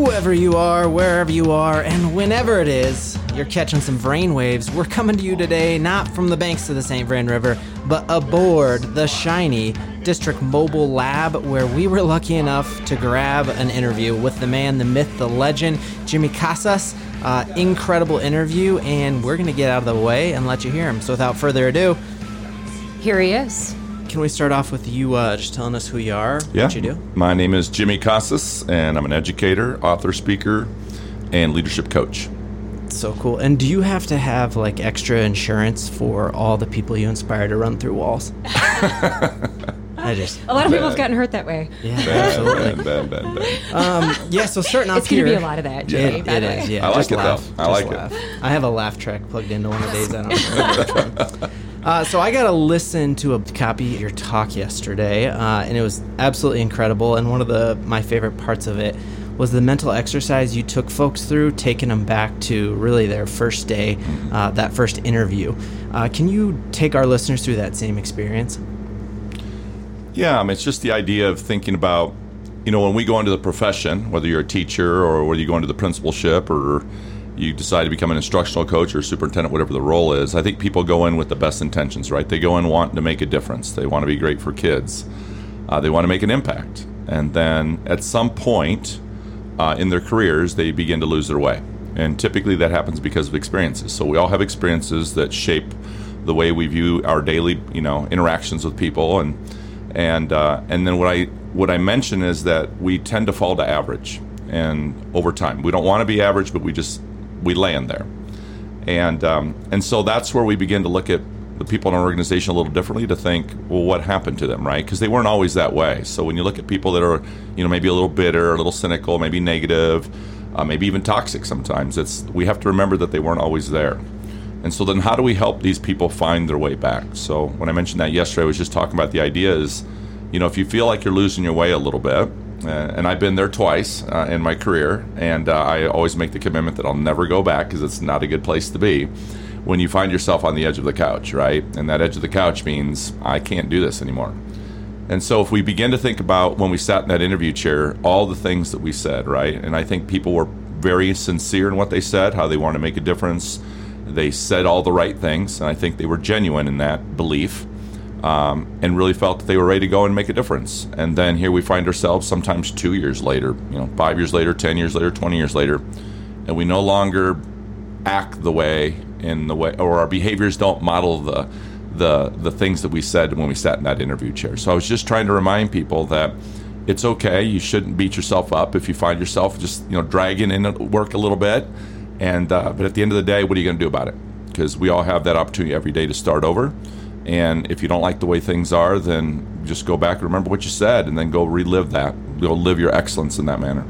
Whoever you are, wherever you are, and whenever it is, you're catching some brainwaves. We're coming to you today not from the banks of the St. Vrain River, but aboard the shiny District Mobile Lab, where we were lucky enough to grab an interview with the man, the myth, the legend, Jimmy Casas. Uh, incredible interview, and we're going to get out of the way and let you hear him. So without further ado, Here he is. Can we start off with you uh, just telling us who you are, Yeah. what you do? My name is Jimmy Casas, and I'm an educator, author, speaker, and leadership coach. So cool. And do you have to have like extra insurance for all the people you inspire to run through walls? I just A lot of people have gotten hurt that way. yeah, absolutely. Bad, bad, bad. Um, yeah, so starting off It's gonna be a lot of that, Jay. It, by it way. is, yeah. I like just it, though. laugh, I just like it. laugh. I have a laugh track plugged into one of these. I don't know. Uh, so I got to listen to a copy of your talk yesterday, uh, and it was absolutely incredible. And one of the my favorite parts of it was the mental exercise you took folks through, taking them back to really their first day, Mm-hmm. uh, that first interview. Uh, can you take our listeners through that same experience? Yeah, I mean, it's just the idea of thinking about, you know, when we go into the profession, whether you're a teacher or whether you go into the principalship or you decide to become an instructional coach or superintendent, whatever the role is, I think people go in with the best intentions, right? They go in wanting to make a difference. They want to be great for kids. Uh, they want to make an impact. And then at some point uh, in their careers, they begin to lose their way. And typically that happens because of experiences. So we all have experiences that shape the way we view our daily, you know, interactions with people. And and uh, and then what I what I mention is that we tend to fall to average, and over time we don't want to be average, but we just we land there, and um, and so that's where we begin to look at the people in our organization a little differently to think, well, what happened to them, right? Because they weren't always that way. So when you look at people that are, you know, maybe a little bitter, a little cynical, maybe negative, uh, maybe even toxic sometimes, it's we have to remember that they weren't always there. And so then how do we help these people find their way back? So when I mentioned that yesterday, I was just talking about the idea is, you know, if you feel like you're losing your way a little bit, and I've been there twice uh, in my career, and uh, I always make the commitment that I'll never go back because it's not a good place to be. When you find yourself on the edge of the couch, right? And that edge of the couch means I can't do this anymore. And so, if we begin to think about when we sat in that interview chair, all the things that we said, right? And I think people were very sincere in what they said, how they want to make a difference. They said all the right things, and I think they were genuine in that belief um, and really felt that they were ready to go and make a difference. And then here we find ourselves sometimes two years later, you know, five years later, 10 years later, 20 years later, and we no longer act the way in the way or our behaviors don't model the the the things that we said when we sat in that interview chair. So I was just trying to remind people that it's okay. You shouldn't beat yourself up if you find yourself just you know dragging in at work a little bit. And uh, but at the end of the day, what are you going to do about it? Because we all have that opportunity every day to start over. And if you don't like the way things are, then just go back and remember what you said, and then go relive that. Go live your excellence in that manner.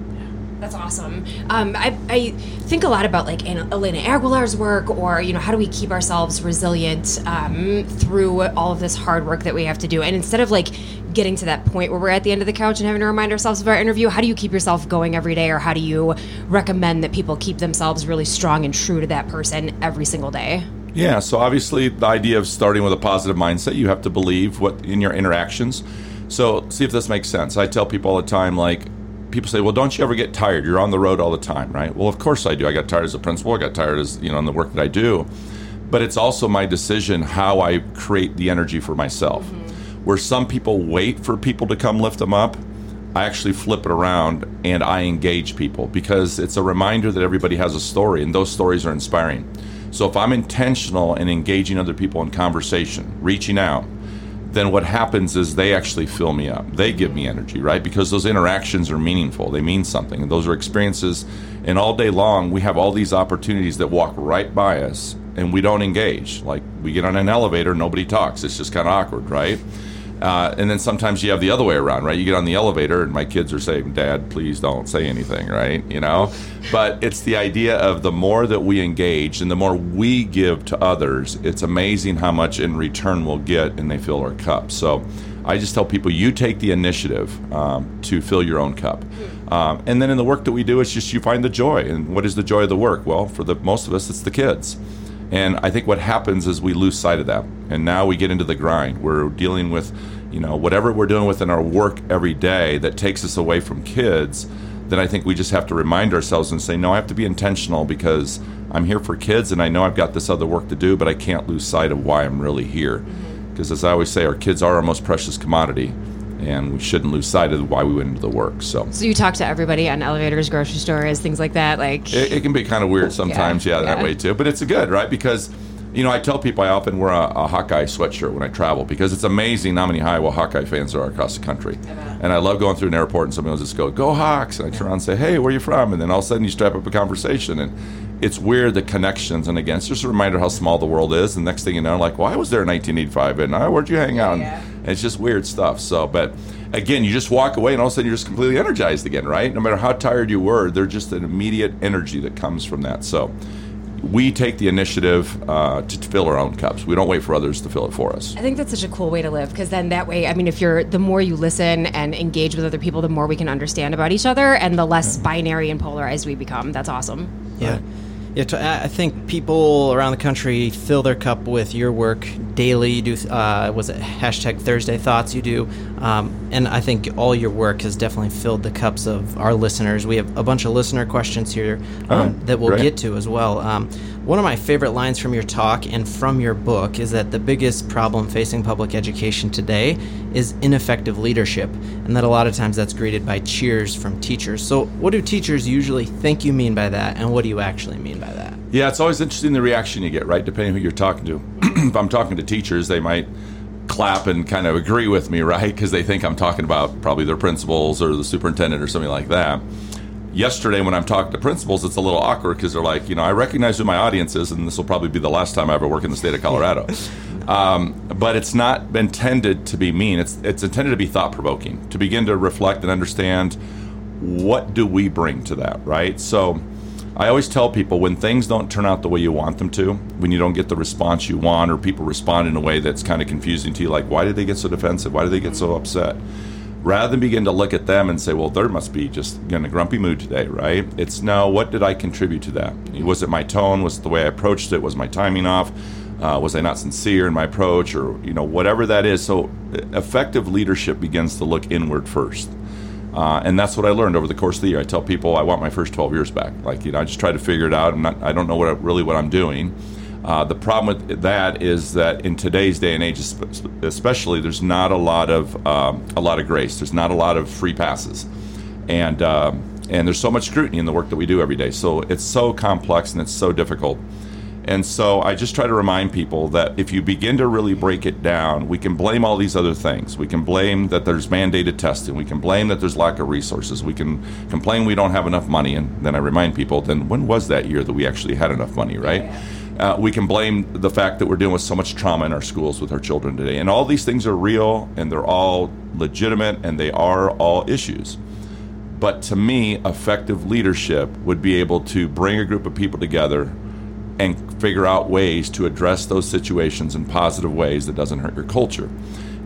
That's awesome. Um, I, I think a lot about like Elena Aguilar's work, or you know, how do we keep ourselves resilient um, through all of this hard work that we have to do? And instead of like getting to that point where we're at the end of the couch and having to remind ourselves of our interview, how do you keep yourself going every day, or how do you recommend that people keep themselves really strong and true to that person every single day? Yeah, so obviously the idea of starting with a positive mindset, you have to believe what in your interactions. So see if this makes sense. I tell people all the time, like people say, "Well, don't you ever get tired? You're on the road all the time, right?" Well, of course I do. I got tired as a principal. I got tired as you know in the work that I do, but it's also my decision how I create the energy for myself. Mm-hmm. Where some people wait for people to come lift them up, I actually flip it around and I engage people because it's a reminder that everybody has a story and those stories are inspiring. So if I'm intentional in engaging other people in conversation, reaching out, then what happens is they actually fill me up. They give me energy, right? Because those interactions are meaningful. They mean something. Those are experiences. And all day long, we have all these opportunities that walk right by us and we don't engage. Like we get on an elevator, nobody talks. It's just kind of awkward, right? Uh, and then sometimes you have the other way around, right? You get on the elevator, and my kids are saying, "Dad, please don't say anything," right? You know, but it's the idea of the more that we engage and the more we give to others, it's amazing how much in return we'll get, and they fill our cup. So, I just tell people, you take the initiative um, to fill your own cup, um, and then in the work that we do, it's just you find the joy. And what is the joy of the work? Well, for the most of us, it's the kids. And I think what happens is we lose sight of that. And now we get into the grind. We're dealing with, you know, whatever we're doing within our work every day that takes us away from kids. then I think we just have to remind ourselves and say, no, I have to be intentional because I'm here for kids and I know I've got this other work to do, but I can't lose sight of why I'm really here. Because as I always say, our kids are our most precious commodity and we shouldn't lose sight of why we went into the work. So, So you talk to everybody on elevators, grocery stores, things like that. Like, it, it can be kind of weird sometimes, yeah, Yeah, that yeah. way too. But it's good, right? Because, you know, I tell people I often wear a, a Hawkeye sweatshirt when I travel because it's amazing how many Iowa Hawkeye fans there are across the country. And I love going through an airport and somebody will just go, "Go Hawks!" And I turn around and say, "Hey, where are you from?" And then all of a sudden you strap up a conversation, and it's weird the connections. And again, it's just a reminder how small the world is. And next thing you know, like, "Well, I was there in 1985, and uh, where'd you hang out?" And it's just weird stuff. So, but again, you just walk away, and all of a sudden you're just completely energized again, right? No matter how tired you were, there's just an immediate energy that comes from that. So, we take the initiative uh, to, to fill our own cups. We don't wait for others to fill it for us. I think that's such a cool way to live because then that way, I mean, if you're the more you listen and engage with other people, the more we can understand about each other and the less binary and polarized we become. That's awesome. Yeah. Yeah, I think people around the country fill their cup with your work daily. You do, uh, was it hashtag Thursday Thoughts? You do, um, and I think all your work has definitely filled the cups of our listeners. We have a bunch of listener questions here um, Oh, that we'll get to as well. Um, one of my favorite lines from your talk and from your book is that the biggest problem facing public education today is ineffective leadership, and that a lot of times that's greeted by cheers from teachers. So, what do teachers usually think you mean by that, and what do you actually mean by that? Yeah, it's always interesting the reaction you get, right? Depending who you're talking to. if I'm talking to teachers, they might clap and kind of agree with me, right? Because they think I'm talking about probably their principals or the superintendent or something like that. Yesterday, when I'm talking to principals, it's a little awkward because they're like, you know, I recognize who my audience is, and this will probably be the last time I ever work in the state of Colorado. Um, but it's not intended to be mean. It's it's intended to be thought provoking, to begin to reflect and understand what do we bring to that, right? So I always tell people when things don't turn out the way you want them to, when you don't get the response you want, or people respond in a way that's kind of confusing to you, like why did they get so defensive? Why did they get so upset? Rather than begin to look at them and say, well, there must be just in a grumpy mood today, right? It's no, what did I contribute to that? Was it my tone? Was it the way I approached it? Was my timing off? Uh, was I not sincere in my approach, or you know, whatever that is? So, effective leadership begins to look inward first. Uh, and that's what I learned over the course of the year. I tell people I want my first 12 years back. Like, you know, I just try to figure it out. I'm not, I don't know what I, really what I'm doing. Uh, the problem with that is that in today's day and age, especially, there's not a lot of um, a lot of grace. There's not a lot of free passes, and um, and there's so much scrutiny in the work that we do every day. So it's so complex and it's so difficult. And so I just try to remind people that if you begin to really break it down, we can blame all these other things. We can blame that there's mandated testing. We can blame that there's lack of resources. We can complain we don't have enough money. And then I remind people, then when was that year that we actually had enough money, right? Uh, we can blame the fact that we're dealing with so much trauma in our schools with our children today. And all these things are real and they're all legitimate and they are all issues. But to me, effective leadership would be able to bring a group of people together and figure out ways to address those situations in positive ways that doesn't hurt your culture.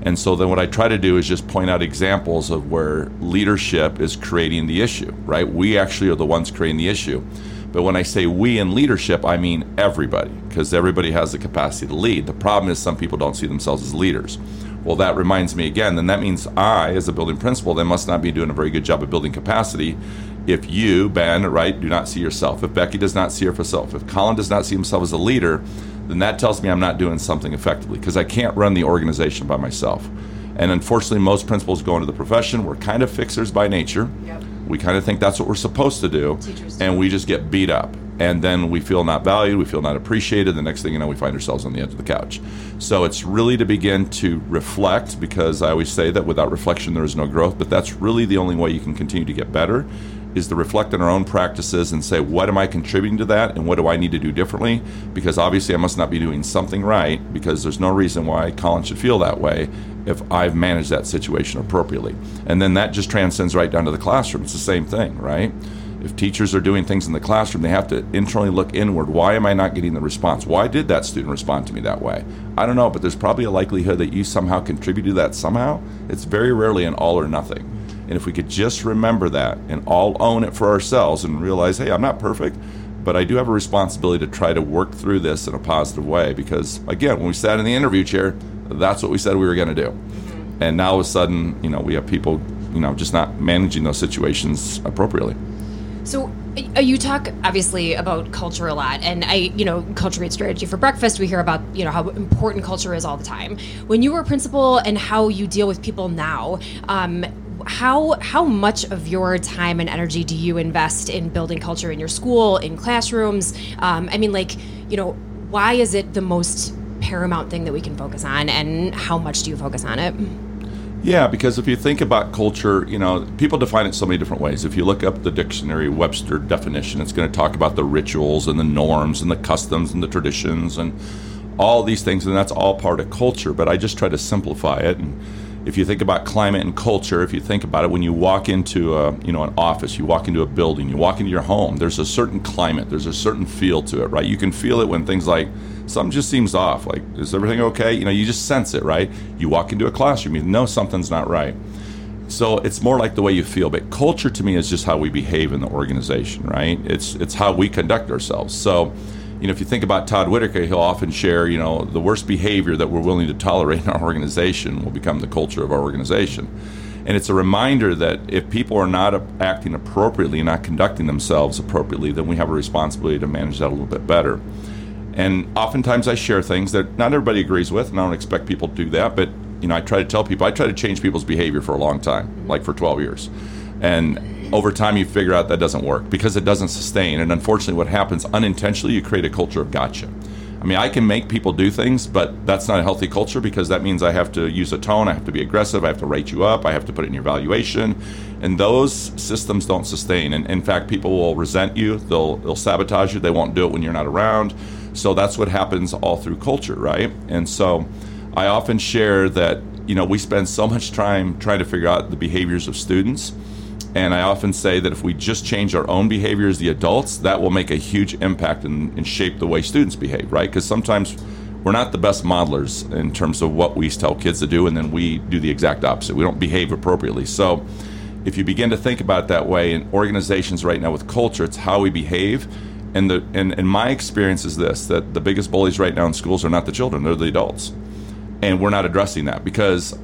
And so then what I try to do is just point out examples of where leadership is creating the issue, right? We actually are the ones creating the issue. But when I say we in leadership, I mean everybody, because everybody has the capacity to lead. The problem is some people don't see themselves as leaders. Well, that reminds me again, then that means I, as a building principal, then must not be doing a very good job of building capacity if you, Ben, right, do not see yourself. If Becky does not see herself, if Colin does not see himself as a leader, then that tells me I'm not doing something effectively because I can't run the organization by myself. And unfortunately, most principals go into the profession, we're kind of fixers by nature. We kind of think that's what we're supposed to do, Teachers and we just get beat up. And then we feel not valued, we feel not appreciated. The next thing you know, we find ourselves on the edge of the couch. So it's really to begin to reflect because I always say that without reflection, there is no growth. But that's really the only way you can continue to get better is to reflect on our own practices and say, what am I contributing to that and what do I need to do differently? Because obviously, I must not be doing something right because there's no reason why Colin should feel that way if I've managed that situation appropriately. And then that just transcends right down to the classroom. It's the same thing, right? If teachers are doing things in the classroom, they have to internally look inward. Why am I not getting the response? Why did that student respond to me that way? I don't know, but there's probably a likelihood that you somehow contributed to that somehow. It's very rarely an all or nothing. And if we could just remember that and all own it for ourselves and realize, hey, I'm not perfect, but I do have a responsibility to try to work through this in a positive way because, again, when we sat in the interview chair, that's what we said we were going to do. And now all of a sudden, you know, we have people you know just not managing those situations appropriately. So uh, you talk obviously about culture a lot, and I, you know, culture meets strategy for breakfast. We hear about you know how important culture is all the time. When you were a principal and how you deal with people now, um, how how much of your time and energy do you invest in building culture in your school, in classrooms? Um, I mean, like, you know, why is it the most paramount thing that we can focus on, and how much do you focus on it? Yeah, because if you think about culture, you know, people define it so many different ways. If you look up the dictionary Webster definition, it's going to talk about the rituals and the norms and the customs and the traditions and all these things, and that's all part of culture. But I just try to simplify it. And if you think about climate and culture, if you think about it, when you walk into a, you know, an office, you walk into a building, you walk into your home, there's a certain climate, there's a certain feel to it, right? You can feel it when things like something just seems off. Like, is everything okay? You know, you just sense it, right? You walk into a classroom, you know something's not right. So it's more like the way you feel. But culture to me is just how we behave in the organization, right? It's it's how we conduct ourselves. So, you know, if you think about Todd Whitaker, he'll often share, you know, the worst behavior that we're willing to tolerate in our organization will become the culture of our organization. And it's a reminder that if people are not acting appropriately and not conducting themselves appropriately, then we have a responsibility to manage that a little bit better. And oftentimes I share things that not everybody agrees with, and I don't expect people to do that. But you know, I try to tell people I try to change people's behavior for a long time, like for 12 years, and over time you figure out that doesn't work because it doesn't sustain. And unfortunately, what happens unintentionally, you create a culture of gotcha. I mean, I can make people do things, but that's not a healthy culture because that means I have to use a tone, I have to be aggressive, I have to rate you up, I have to put it in your valuation, and those systems don't sustain. And in fact, people will resent you, they'll they'll sabotage you, they won't do it when you're not around. So that's what happens all through culture, right? And so I often share that, you know, we spend so much time trying to figure out the behaviors of students. And I often say that if we just change our own behavior as the adults, that will make a huge impact and, and shape the way students behave, right? Because sometimes we're not the best modelers in terms of what we tell kids to do, and then we do the exact opposite. We don't behave appropriately. So if you begin to think about it that way in organizations right now with culture, it's how we behave and the and, and my experience is this that the biggest bullies right now in schools are not the children, they're the adults. And we're not addressing that because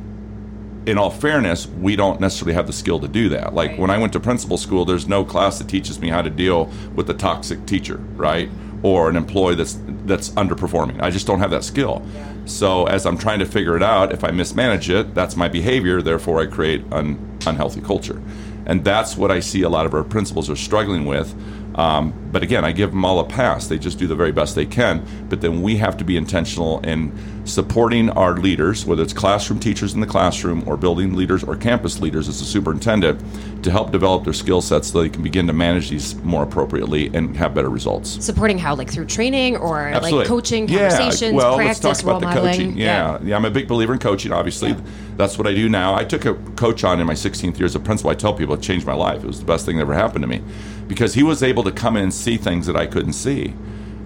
in all fairness, we don't necessarily have the skill to do that. Like when I went to principal school, there's no class that teaches me how to deal with a toxic teacher, right? Or an employee that's that's underperforming. I just don't have that skill. So as I'm trying to figure it out, if I mismanage it, that's my behavior. Therefore, I create an unhealthy culture, and that's what I see a lot of our principals are struggling with. Um, but again, I give them all a pass. They just do the very best they can. But then we have to be intentional in supporting our leaders, whether it's classroom teachers in the classroom or building leaders or campus leaders as a superintendent, to help develop their skill sets so they can begin to manage these more appropriately and have better results. Supporting how, like through training or Absolutely. like coaching, conversations, yeah. well, practice, let's talk about the modeling. coaching. Yeah. yeah. yeah, I'm a big believer in coaching. Obviously, yeah. that's what I do now. I took a coach on in my 16th years of principal. I tell people it changed my life. It was the best thing that ever happened to me because he was able to come in and see things that I couldn't see.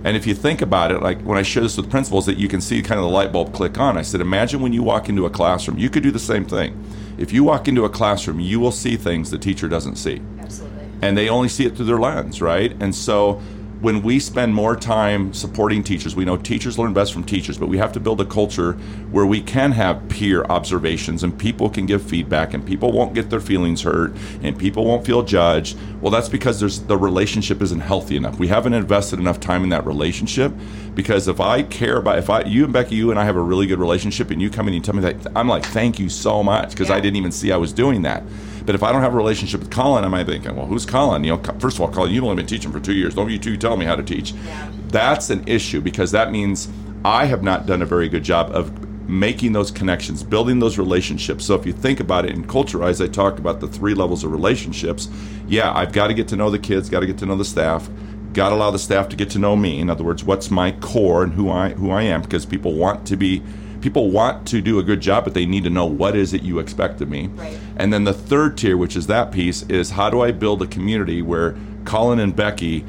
And if you think about it, like when I share this with principals, that you can see kind of the light bulb click on. I said, imagine when you walk into a classroom, you could do the same thing. If you walk into a classroom, you will see things the teacher doesn't see. Absolutely. And they only see it through their lens, right? And so when we spend more time supporting teachers, we know teachers learn best from teachers, but we have to build a culture where we can have peer observations and people can give feedback and people won't get their feelings hurt and people won't feel judged. Well, that's because there's the relationship isn't healthy enough. We haven't invested enough time in that relationship because if I care about if I you and Becky, you and I have a really good relationship and you come in and you tell me that I'm like, thank you so much because yeah. I didn't even see I was doing that. But if I don't have a relationship with Colin, am I thinking, well, who's Colin? You know, first of all, Colin, you've only been teaching for two years. Don't you two tell me how to teach? Yeah. That's an issue because that means I have not done a very good job of making those connections, building those relationships. So if you think about it in Culture Culturize, I talk about the three levels of relationships. Yeah, I've got to get to know the kids, got to get to know the staff, got to allow the staff to get to know me. In other words, what's my core and who I who I am because people want to be people want to do a good job, but they need to know what is it you expect of me. Right. And then the third tier, which is that piece, is how do I build a community where Colin and Becky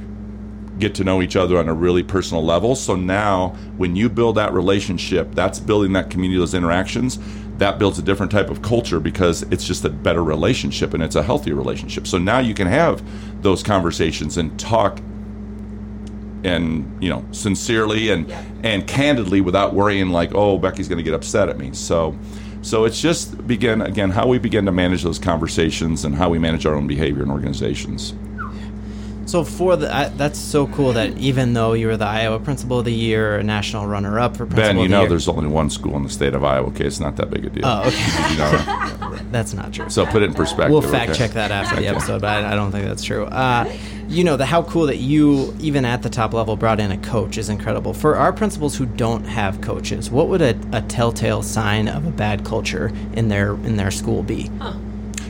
get to know each other on a really personal level. So now, when you build that relationship, that's building that community, those interactions. That builds a different type of culture because it's just a better relationship and it's a healthier relationship. So now you can have those conversations and talk and you know sincerely and yeah. and candidly without worrying like oh Becky's going to get upset at me. So So it's just begin again how we begin to manage those conversations and how we manage our own behavior in organizations. So for the I, that's so cool that even though you were the Iowa Principal of the Year, a national runner-up for Principal Ben, you of the know Year, there's only one school in the state of Iowa. Okay, it's not that big a deal. Oh, okay. You know, that's not true. so put it in perspective. We'll fact okay? check that after the episode, but I, I don't think that's true. Uh, you know, the how cool that you, even at the top level, brought in a coach is incredible. For our principals who don't have coaches, what would a, a telltale sign of a bad culture in their in their school be?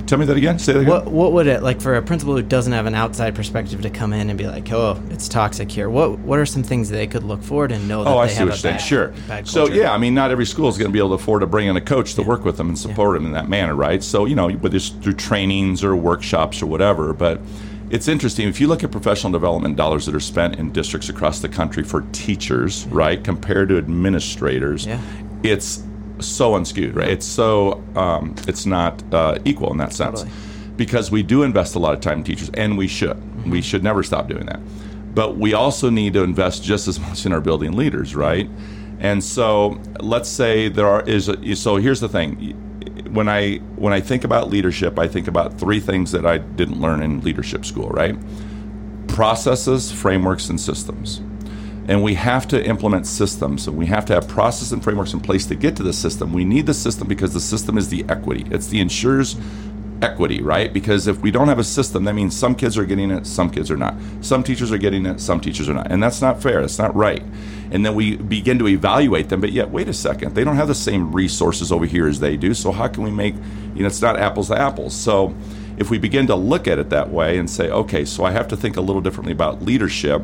Tell me that again. Say that again. What what would it like for a principal who doesn't have an outside perspective to come in and be like, oh, it's toxic here? What what are some things they could look for and know that Oh, I see what you're saying. Sure. So yeah, I mean, not every school is going to be able to afford to bring in a coach to work with them and support them in that manner, right? So you know, whether it's through trainings or workshops or whatever, but. It's interesting if you look at professional development dollars that are spent in districts across the country for teachers, right, compared to administrators, Yeah. it's so unskewed, right? It's so um, it's not uh, equal in that sense Totally. because we do invest a lot of time in teachers, and we should. We should never stop doing that. But we also need to invest just as much in our building leaders, right? And so, let's say there are is a, so. Here's the thing: when I when I think about leadership, I think about three things that I didn't learn in leadership school, right? Processes, frameworks, and systems and we have to implement systems and we have to have process and frameworks in place to get to the system. We need the system because the system is the equity. It's the insurer's equity right? Because if we don't have a system that means some kids are getting it some kids are not. Some teachers are getting it some teachers are not. And that's not fair. That's not right. And then we begin to evaluate them but yet wait a second. They don't have the same resources over here as they do so how can we make you know it's not apples to apples. So if we begin to look at it that way and say okay so i have to think a little differently about leadership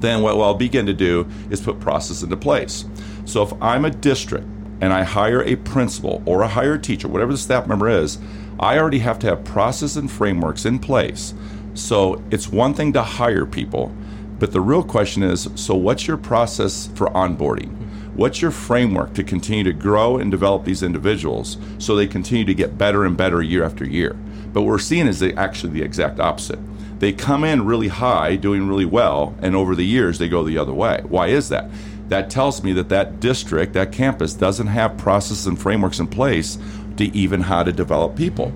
then what I'll begin to do is put process into place. So if I'm a district and I hire a principal or a hired teacher, whatever the staff member is, I already have to have process and frameworks in place. So it's one thing to hire people, but the real question is so what's your process for onboarding? What's your framework to continue to grow and develop these individuals so they continue to get better and better year after year? But what we're seeing is actually the exact opposite they come in really high, doing really well, and over the years they go the other way. Why is that? That tells me that that district, that campus, doesn't have processes and frameworks in place to even how to develop people.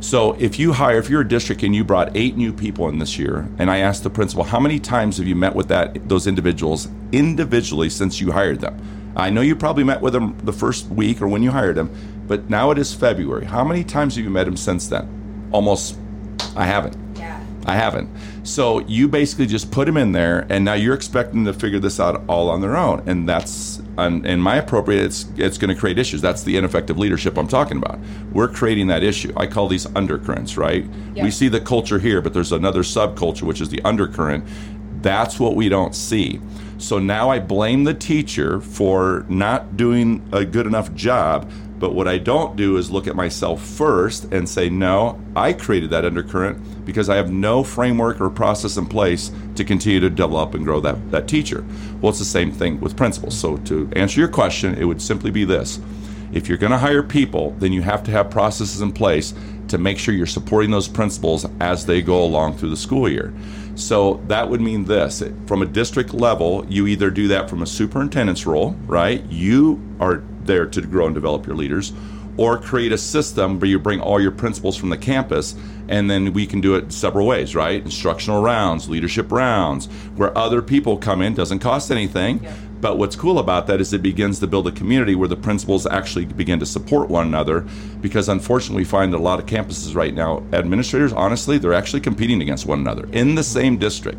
So if you hire, if you're a district and you brought eight new people in this year, and I asked the principal, how many times have you met with that those individuals individually since you hired them? I know you probably met with them the first week or when you hired them, but now it is February. How many times have you met them since then? Almost, I haven't. I haven't. So you basically just put them in there, and now you're expecting them to figure this out all on their own, and that's, in my appropriate, it's it's going to create issues. That's the ineffective leadership I'm talking about. We're creating that issue. I call these undercurrents, right? Yeah. We see the culture here, but there's another subculture, which is the undercurrent. That's what we don't see. So now I blame the teacher for not doing a good enough job. But what I don't do is look at myself first and say, no, I created that undercurrent because I have no framework or process in place to continue to develop and grow that, that teacher. Well, it's the same thing with principals. So to answer your question, it would simply be this. If you're going to hire people, then you have to have processes in place to make sure you're supporting those principals as they go along through the school year. So that would mean this from a district level, you either do that from a superintendent's role, right? You are there to grow and develop your leaders, or create a system where you bring all your principals from the campus, and then we can do it several ways, right? Instructional rounds, leadership rounds, where other people come in, doesn't cost anything. But what's cool about that is it begins to build a community where the principals actually begin to support one another. Because unfortunately, we find that a lot of campuses right now, administrators, honestly, they're actually competing against one another in the same district.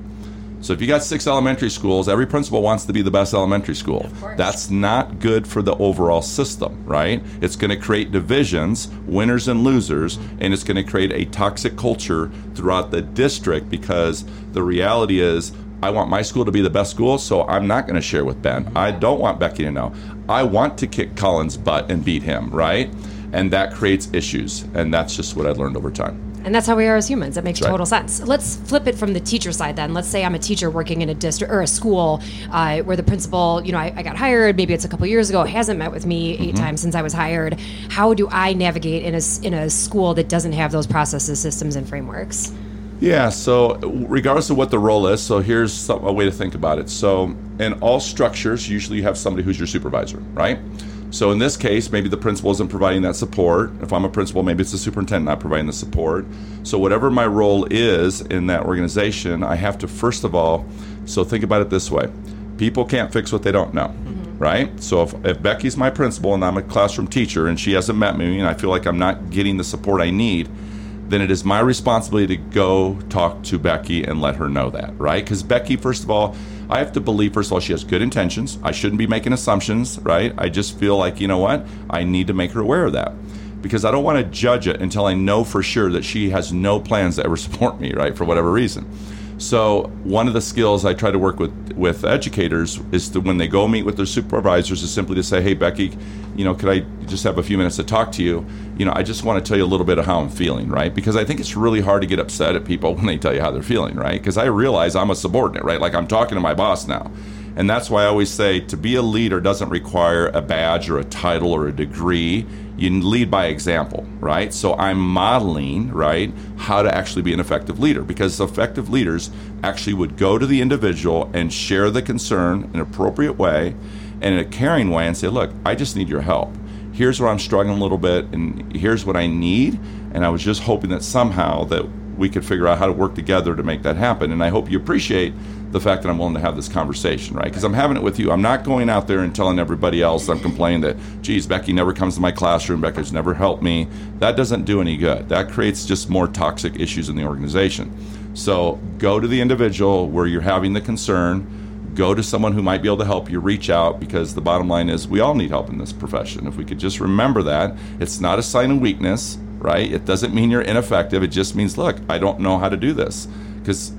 So if you got six elementary schools, every principal wants to be the best elementary school. That's not good for the overall system, right? It's going to create divisions, winners and losers, and it's going to create a toxic culture throughout the district because the reality is I want my school to be the best school, so I'm not going to share with Ben. I don't want Becky to know. I want to kick Colin's butt and beat him, right? And that creates issues, and that's just what I learned over time. And that's how we are as humans. That makes right. total sense. Let's flip it from the teacher side then. Let's say I'm a teacher working in a district or a school uh, where the principal, you know, I, I got hired. Maybe it's a couple years ago. Hasn't met with me 8 Mm-hmm. times since I was hired. How do I navigate in a in a school that doesn't have those processes, systems, and frameworks? Yeah, so regardless of what the role is, so here's some, a way to think about it. So, in all structures, usually you have somebody who's your supervisor, right? So in this case, maybe the principal isn't providing that support. If I'm a principal, maybe it's the superintendent not providing the support. So whatever my role is in that organization, I have to first of all, so think about it this way. People can't fix what they don't know. Mm-hmm. Right? So if, if Becky's my principal and I'm a classroom teacher and she hasn't met me and I feel like I'm not getting the support I need, then it is my responsibility to go talk to Becky and let her know that, right? Because Becky, first of all, I have to believe, first of all, she has good intentions. I shouldn't be making assumptions, right? I just feel like, you know what? I need to make her aware of that because I don't want to judge it until I know for sure that she has no plans to ever support me, right? For whatever reason. So one of the skills I try to work with with educators is to when they go meet with their supervisors is simply to say, "Hey Becky, you know, could I just have a few minutes to talk to you? You know, I just want to tell you a little bit of how I'm feeling, right? Because I think it's really hard to get upset at people when they tell you how they're feeling, right? Because I realize I'm a subordinate, right? Like I'm talking to my boss now. And that's why I always say to be a leader doesn't require a badge or a title or a degree. You lead by example, right? So I'm modeling, right, how to actually be an effective leader because effective leaders actually would go to the individual and share the concern in an appropriate way and in a caring way and say, look, I just need your help. Here's where I'm struggling a little bit and here's what I need. And I was just hoping that somehow that we could figure out how to work together to make that happen. And I hope you appreciate the fact that I'm willing to have this conversation, right? Because I'm having it with you. I'm not going out there and telling everybody else I'm complaining that, geez, Becky never comes to my classroom, Becky's never helped me. That doesn't do any good. That creates just more toxic issues in the organization. So go to the individual where you're having the concern. Go to someone who might be able to help you. Reach out because the bottom line is we all need help in this profession. If we could just remember that, it's not a sign of weakness, right? It doesn't mean you're ineffective. It just means, look, I don't know how to do this. Because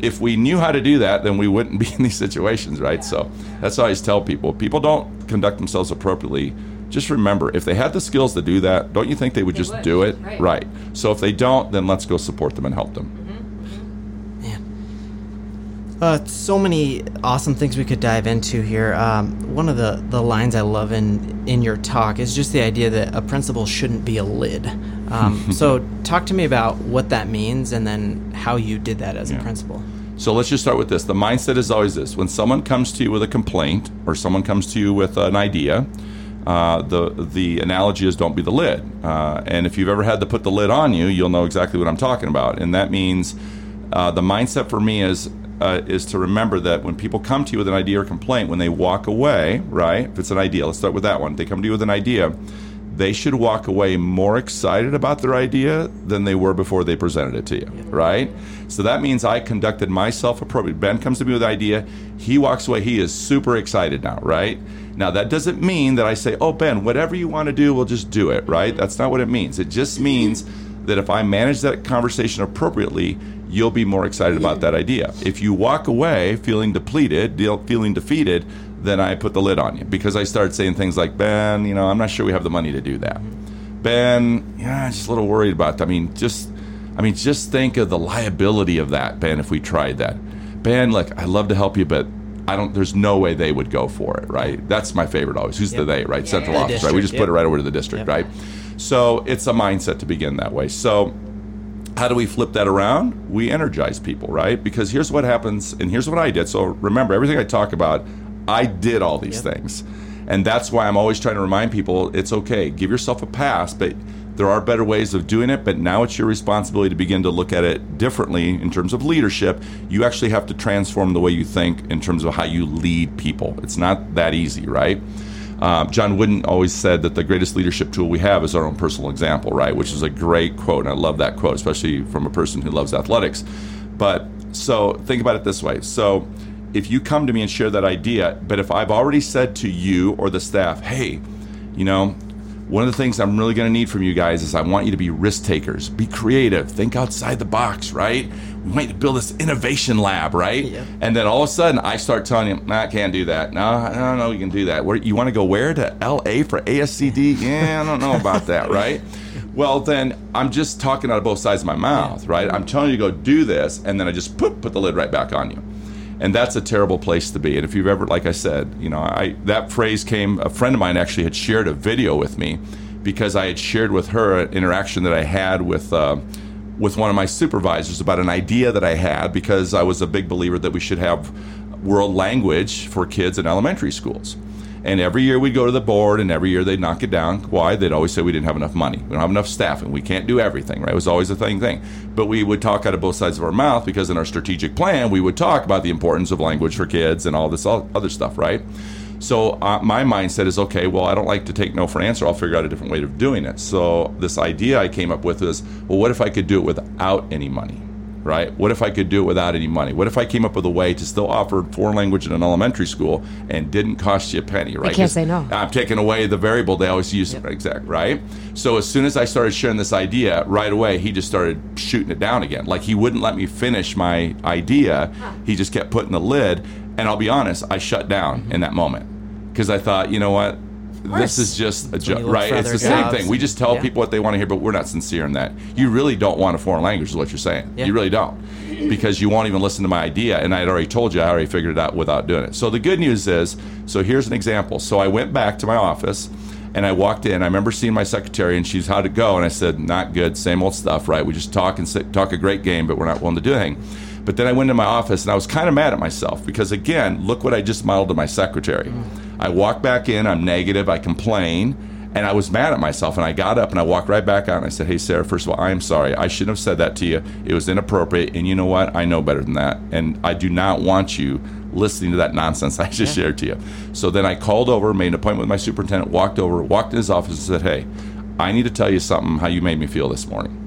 if we knew how to do that, then we wouldn't be in these situations, right? So that's how I always tell people. People don't conduct themselves appropriately. Just remember, if they had the skills to do that, don't you think they would They just would, do it? right. So if they don't, then let's go support them and help them. Uh, so many awesome things we could dive into here. Um, one of the, the lines I love in in your talk is just the idea that a principal shouldn't be a lid. Um, so talk to me about what that means and then how you did that as a principal. So let's just start with this. The mindset is always this: when someone comes to you with a complaint or someone comes to you with an idea, uh, the the analogy is don't be the lid. Uh, and if you've ever had to put the lid on you, you'll know exactly what I'm talking about. And that means uh, the mindset for me is. Uh, is to remember that when people come to you with an idea or complaint, when they walk away, right? If it's an idea, let's start with that one. They come to you with an idea, they should walk away more excited about their idea than they were before they presented it to you, right? So that means I conducted myself appropriately. Ben comes to me with an idea, he walks away, he is super excited now, right? Now that doesn't mean that I say, "Oh Ben, whatever you want to do, we'll just do it," right? That's not what it means. It just means that if I manage that conversation appropriately, you'll be more excited about that idea. If you walk away feeling depleted, feeling defeated, then I put the lid on you because I start saying things like, Ben, you know, I'm not sure we have the money to do that. Ben, yeah, I'm just a little worried about that. I mean, just, I mean, just think of the liability of that, Ben, if we tried that. Ben, look, I'd love to help you, but I don't, there's no way they would go for it, right? That's my favorite always. Who's the they, right? Central The office, right? We district, just put it right over to the district, Yep. right? So it's a mindset to begin that way. So how do we flip that around? We energize people, right? Because here's what happens, and here's what I did. So remember, everything I talk about, I did all these Yep. things. And that's why I'm always trying to remind people it's okay. Give yourself a pass, but there are better ways of doing it. But now it's your responsibility to begin to look at it differently in terms of leadership. You actually have to transform the way you think in terms of how you lead people. It's not that easy, right? Um, John Wooden always said that the greatest leadership tool we have is our own personal example, right? Which is a great quote, and I love that quote, especially from a person who loves athletics. But so think about it this way. So if you come to me and share that idea, but if I've already said to you or the staff, hey, you know, one of the things I'm really going to need from you guys is I want you to be risk takers, be creative, think outside the box, right? We might build this innovation lab, right? Yeah. And then all of a sudden, I start telling you, nah, I can't do that. No, no, no, you can do that. Where you want to go where to LA for ASCD? Yeah, I don't know about that, right? Well, then I'm just talking out of both sides of my mouth, right? I'm telling you to go do this, and then I just put put the lid right back on you and that's a terrible place to be. And if you've ever, like I said, you know, I that phrase came. A friend of mine actually had shared a video with me because I had shared with her an interaction that I had with. Uh, with one of my supervisors about an idea that I had because I was a big believer that we should have world language for kids in elementary schools. And every year we'd go to the board, and every year they'd knock it down. Why? They'd always say we didn't have enough money. We don't have enough staff, and we can't do everything, right? It was always a thing thing. But we would talk out of both sides of our mouth because in our strategic plan, we would talk about the importance of language for kids and all this other stuff, right? So uh, my mindset is okay. Well, I don't like to take no for an answer. I'll figure out a different way of doing it. So this idea I came up with is, well, what if I could do it without any money? Right? What if I could do it without any money? What if I came up with a way to still offer foreign language in an elementary school and didn't cost you a penny, right? I can't say no. I'm taking away the variable they always use, yep. exact, right? So as soon as I started sharing this idea, right away he just started shooting it down again. Like he wouldn't let me finish my idea. Huh. He just kept putting the lid. And I'll be honest, I shut down in that moment because I thought, you know what? This is just a joke, right? It's the same thing. We just tell yeah. people what they want to hear, but we're not sincere in that. You really don't want a foreign language, is what you're saying. Yeah. You really don't, because you won't even listen to my idea. And I had already told you, I already figured it out without doing it. So the good news is, so here's an example. So I went back to my office. And I walked in. I remember seeing my secretary, and she's how'd it go? And I said, not good, same old stuff, right? We just talk and sit, talk a great game, but we're not willing to do anything. But then I went to my office, and I was kind of mad at myself because again, look what I just modeled to my secretary. Mm I walk back in, I'm negative, I complain, and I was mad at myself. And I got up and I walked right back out and I said, Hey, Sarah, first of all, I am sorry. I shouldn't have said that to you. It was inappropriate. And you know what? I know better than that. And I do not want you listening to that nonsense I just yeah. shared to you. So then I called over, made an appointment with my superintendent, walked over, walked in his office and said, Hey, I need to tell you something how you made me feel this morning.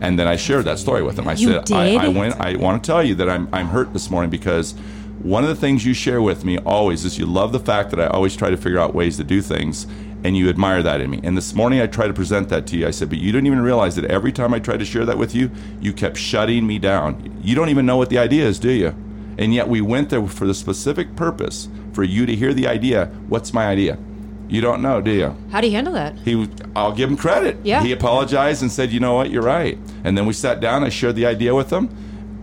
And then I shared that story with him. I you said. I, I went I want to tell you that I'm I'm hurt this morning because one of the things you share with me always is you love the fact that I always try to figure out ways to do things and you admire that in me. And this morning I tried to present that to you. I said, but you don't even realize that every time I tried to share that with you, you kept shutting me down. You don't even know what the idea is, do you? And yet we went there for the specific purpose for you to hear the idea. What's my idea? You don't know, do you? How do you handle that? He, I'll give him credit. Yeah. He apologized and said, "You know what? You're right." And then we sat down. I shared the idea with him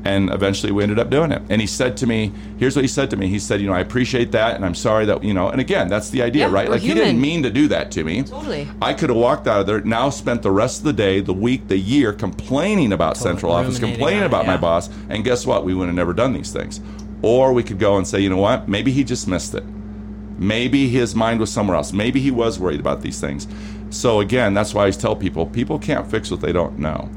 and eventually we ended up doing it. And he said to me, "Here's what he said to me. He said, you know, I appreciate that, and I'm sorry that you know." And again, that's the idea, yeah, right? Like human. he didn't mean to do that to me. Totally. I could have walked out of there, now spent the rest of the day, the week, the year complaining about totally. central office, complaining about yeah. my boss, and guess what? We would have never done these things. Or we could go and say, you know what? Maybe he just missed it. Maybe his mind was somewhere else. Maybe he was worried about these things. So again, that's why I tell people, people can't fix what they don't know.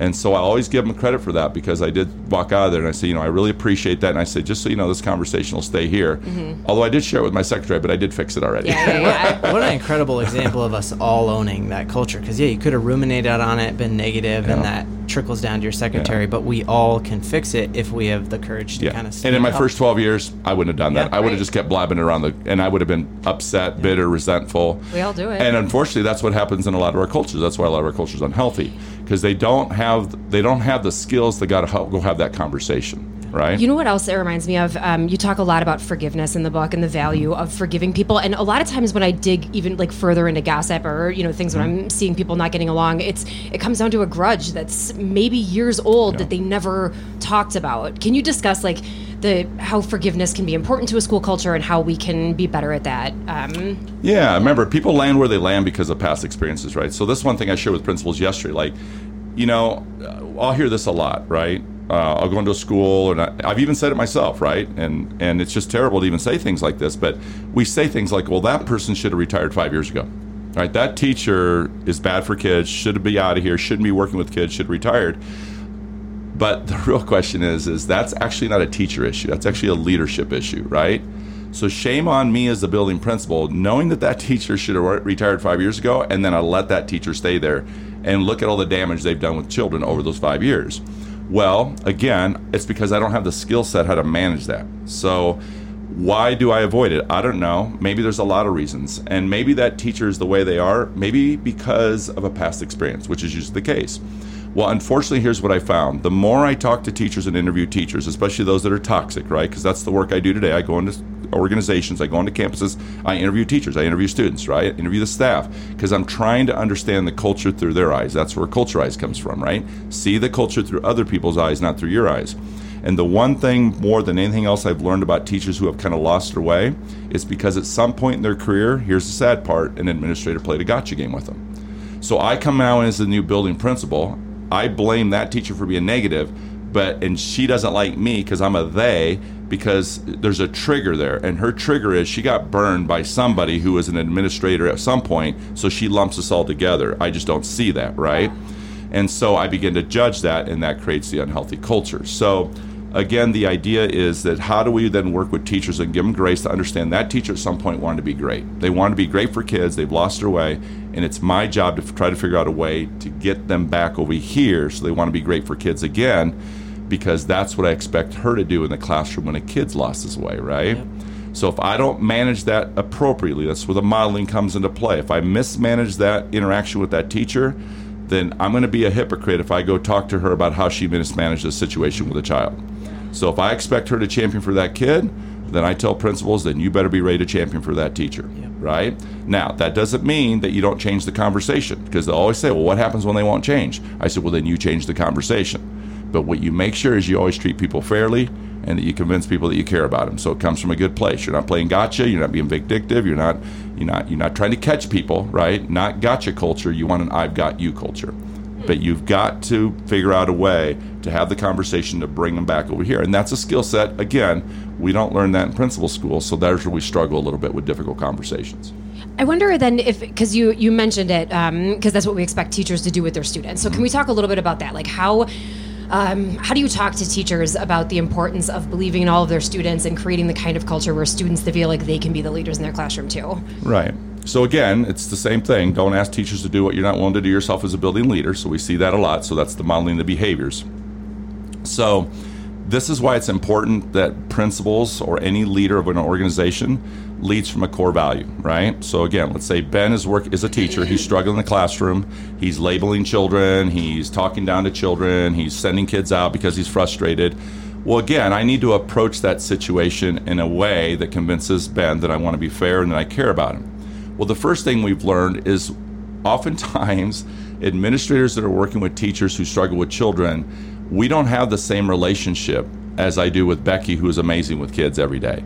And so I always give them credit for that because I did walk out of there and I said, you know, I really appreciate that. And I said, just so you know, this conversation will stay here. Mm-hmm. Although I did share it with my secretary, but I did fix it already. Yeah, yeah, yeah. what an incredible example of us all owning that culture. Because, yeah, you could have ruminated on it, been negative, and that trickles down to your secretary, but we all can fix it if we have the courage to kind of And in my up. first 12 years, I wouldn't have done that. I would have just kept blabbing around the, and I would have been upset, bitter, resentful. We all do it. And unfortunately, that's what happens in a lot of our cultures. That's why a lot of our culture is unhealthy because they don't have they don't have the skills. They got to go have that conversation right? You know what else it reminds me of? Um, you talk a lot about forgiveness in the book and the value of forgiving people. And a lot of times when I dig even like further into gossip or you know things mm-hmm. when I'm seeing people not getting along, it's it comes down to a grudge that's maybe years old yeah. that they never talked about. Can you discuss like? The how forgiveness can be important to a school culture and how we can be better at that. Um, yeah, remember people land where they land because of past experiences, right? So this one thing I shared with principals yesterday, like, you know, I'll hear this a lot, right? uh, I'll go into a school, and I, have even said it myself, right? And and it's just terrible to even say things like this, but we say things like, "Well, that person should have retired five years ago." Right? That teacher is bad for kids. Should be out of here. Shouldn't be working with kids. Should retired. But the real question is, is that's actually not a teacher issue. That's actually a leadership issue, right? So shame on me as the building principal, knowing that that teacher should have retired five years ago, and then I let that teacher stay there, and look at all the damage they've done with children over those five years. Well, again, it's because I don't have the skill set how to manage that. So, why do I avoid it? I don't know. Maybe there's a lot of reasons. And maybe that teacher is the way they are, maybe because of a past experience, which is usually the case. Well, unfortunately, here's what I found. The more I talk to teachers and interview teachers, especially those that are toxic, right? Because that's the work I do today. I go into organizations, I go into campuses, I interview teachers, I interview students, right? I interview the staff because I'm trying to understand the culture through their eyes. That's where Culturize comes from, right? See the culture through other people's eyes, not through your eyes. And the one thing more than anything else I've learned about teachers who have kind of lost their way is because at some point in their career, here's the sad part, an administrator played a gotcha game with them. So I come in as the new building principal. I blame that teacher for being negative, but and she doesn't like me because I'm a they because there's a trigger there. And her trigger is she got burned by somebody who was an administrator at some point so she lumps us all together. I just don't see that right? And so i begin to judge that and that creates the unhealthy culture. So again the idea is that how do we then work with teachers and give them grace to understand that teacher at some point wanted to be great. They wanted to be great for kids. They've lost their way and it's my job to try to figure out a way to get them back over here so they want to be great for kids again because that's what I expect her to do in the classroom when a kid's lost his way, right? Yep. So if I don't manage that appropriately, that's where the modeling comes into play. If I mismanage that interaction with that teacher, then I'm going to be a hypocrite if I go talk to her about how she mismanaged the situation with a child. So if I expect her to champion for that kid, then I tell principals, then you better be ready to champion for that teacher, yep. right? Now, that doesn't mean that you don't change the conversation because they always say, well, what happens when they won't change? I said, well, then you change the conversation. But what you make sure is you always treat people fairly and that you convince people that you care about them. So it comes from a good place. You're not playing gotcha. You're not being vindictive. You're not you're not you're not trying to catch people, right? Not gotcha culture. You want an I've got you culture. Hmm. But you've got to figure out a way to have the conversation to bring them back over here. And that's a skill set. Again, we don't learn that in principal school, so there's where we struggle a little bit with difficult conversations. I wonder then if because you you mentioned it because um, that's what we expect teachers to do with their students. So can we talk a little bit about that? Like how um, how do you talk to teachers about the importance of believing in all of their students and creating the kind of culture where students feel like they can be the leaders in their classroom too? Right. So again, it's the same thing. Don't ask teachers to do what you're not willing to do yourself as a building leader. So we see that a lot. So that's the modeling the behaviors. So this is why it's important that principals or any leader of an organization leads from a core value, right? So again, let's say Ben is work is a teacher. He's struggling in the classroom. He's labeling children. He's talking down to children. He's sending kids out because he's frustrated. Well, again, I need to approach that situation in a way that convinces Ben that I want to be fair and that I care about him. Well, the first thing we've learned is oftentimes administrators that are working with teachers who struggle with children, we don't have the same relationship as I do with Becky, who is amazing with kids every day.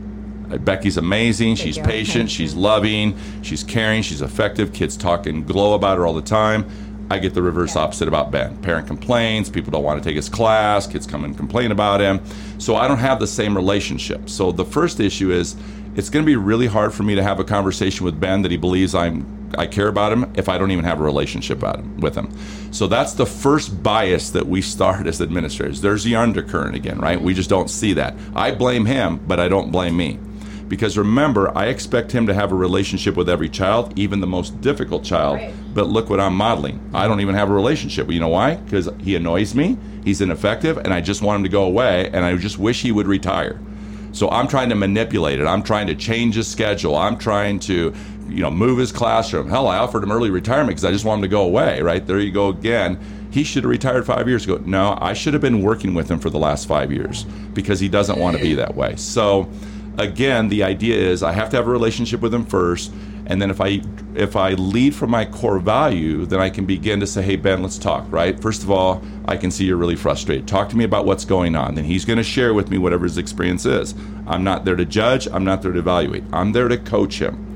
Uh, Becky's amazing. She's patient. She's loving. She's caring. She's effective. Kids talk and glow about her all the time. I get the reverse opposite about Ben. Parent complains. People don't want to take his class. Kids come and complain about him. So I don't have the same relationship. So the first issue is it's going to be really hard for me to have a conversation with Ben that he believes I'm I care about him if I don't even have a relationship with him. So that's the first bias that we start as administrators. There's the undercurrent again, right? We just don't see that. I blame him, but I don't blame me. Because remember, I expect him to have a relationship with every child, even the most difficult child. Right. But look what I'm modeling. I don't even have a relationship. You know why? Because he annoys me, he's ineffective, and I just want him to go away, and I just wish he would retire. So I'm trying to manipulate it. I'm trying to change his schedule. I'm trying to, you know, move his classroom. Hell, I offered him early retirement because I just want him to go away, right? There you go again. He should have retired five years ago. No, I should have been working with him for the last five years because he doesn't want to be that way. So, again, the idea is I have to have a relationship with him first, and then if I if I lead from my core value, then I can begin to say, "Hey Ben, let's talk." Right? First of all, I can see you're really frustrated. Talk to me about what's going on. Then he's going to share with me whatever his experience is. I'm not there to judge. I'm not there to evaluate. I'm there to coach him.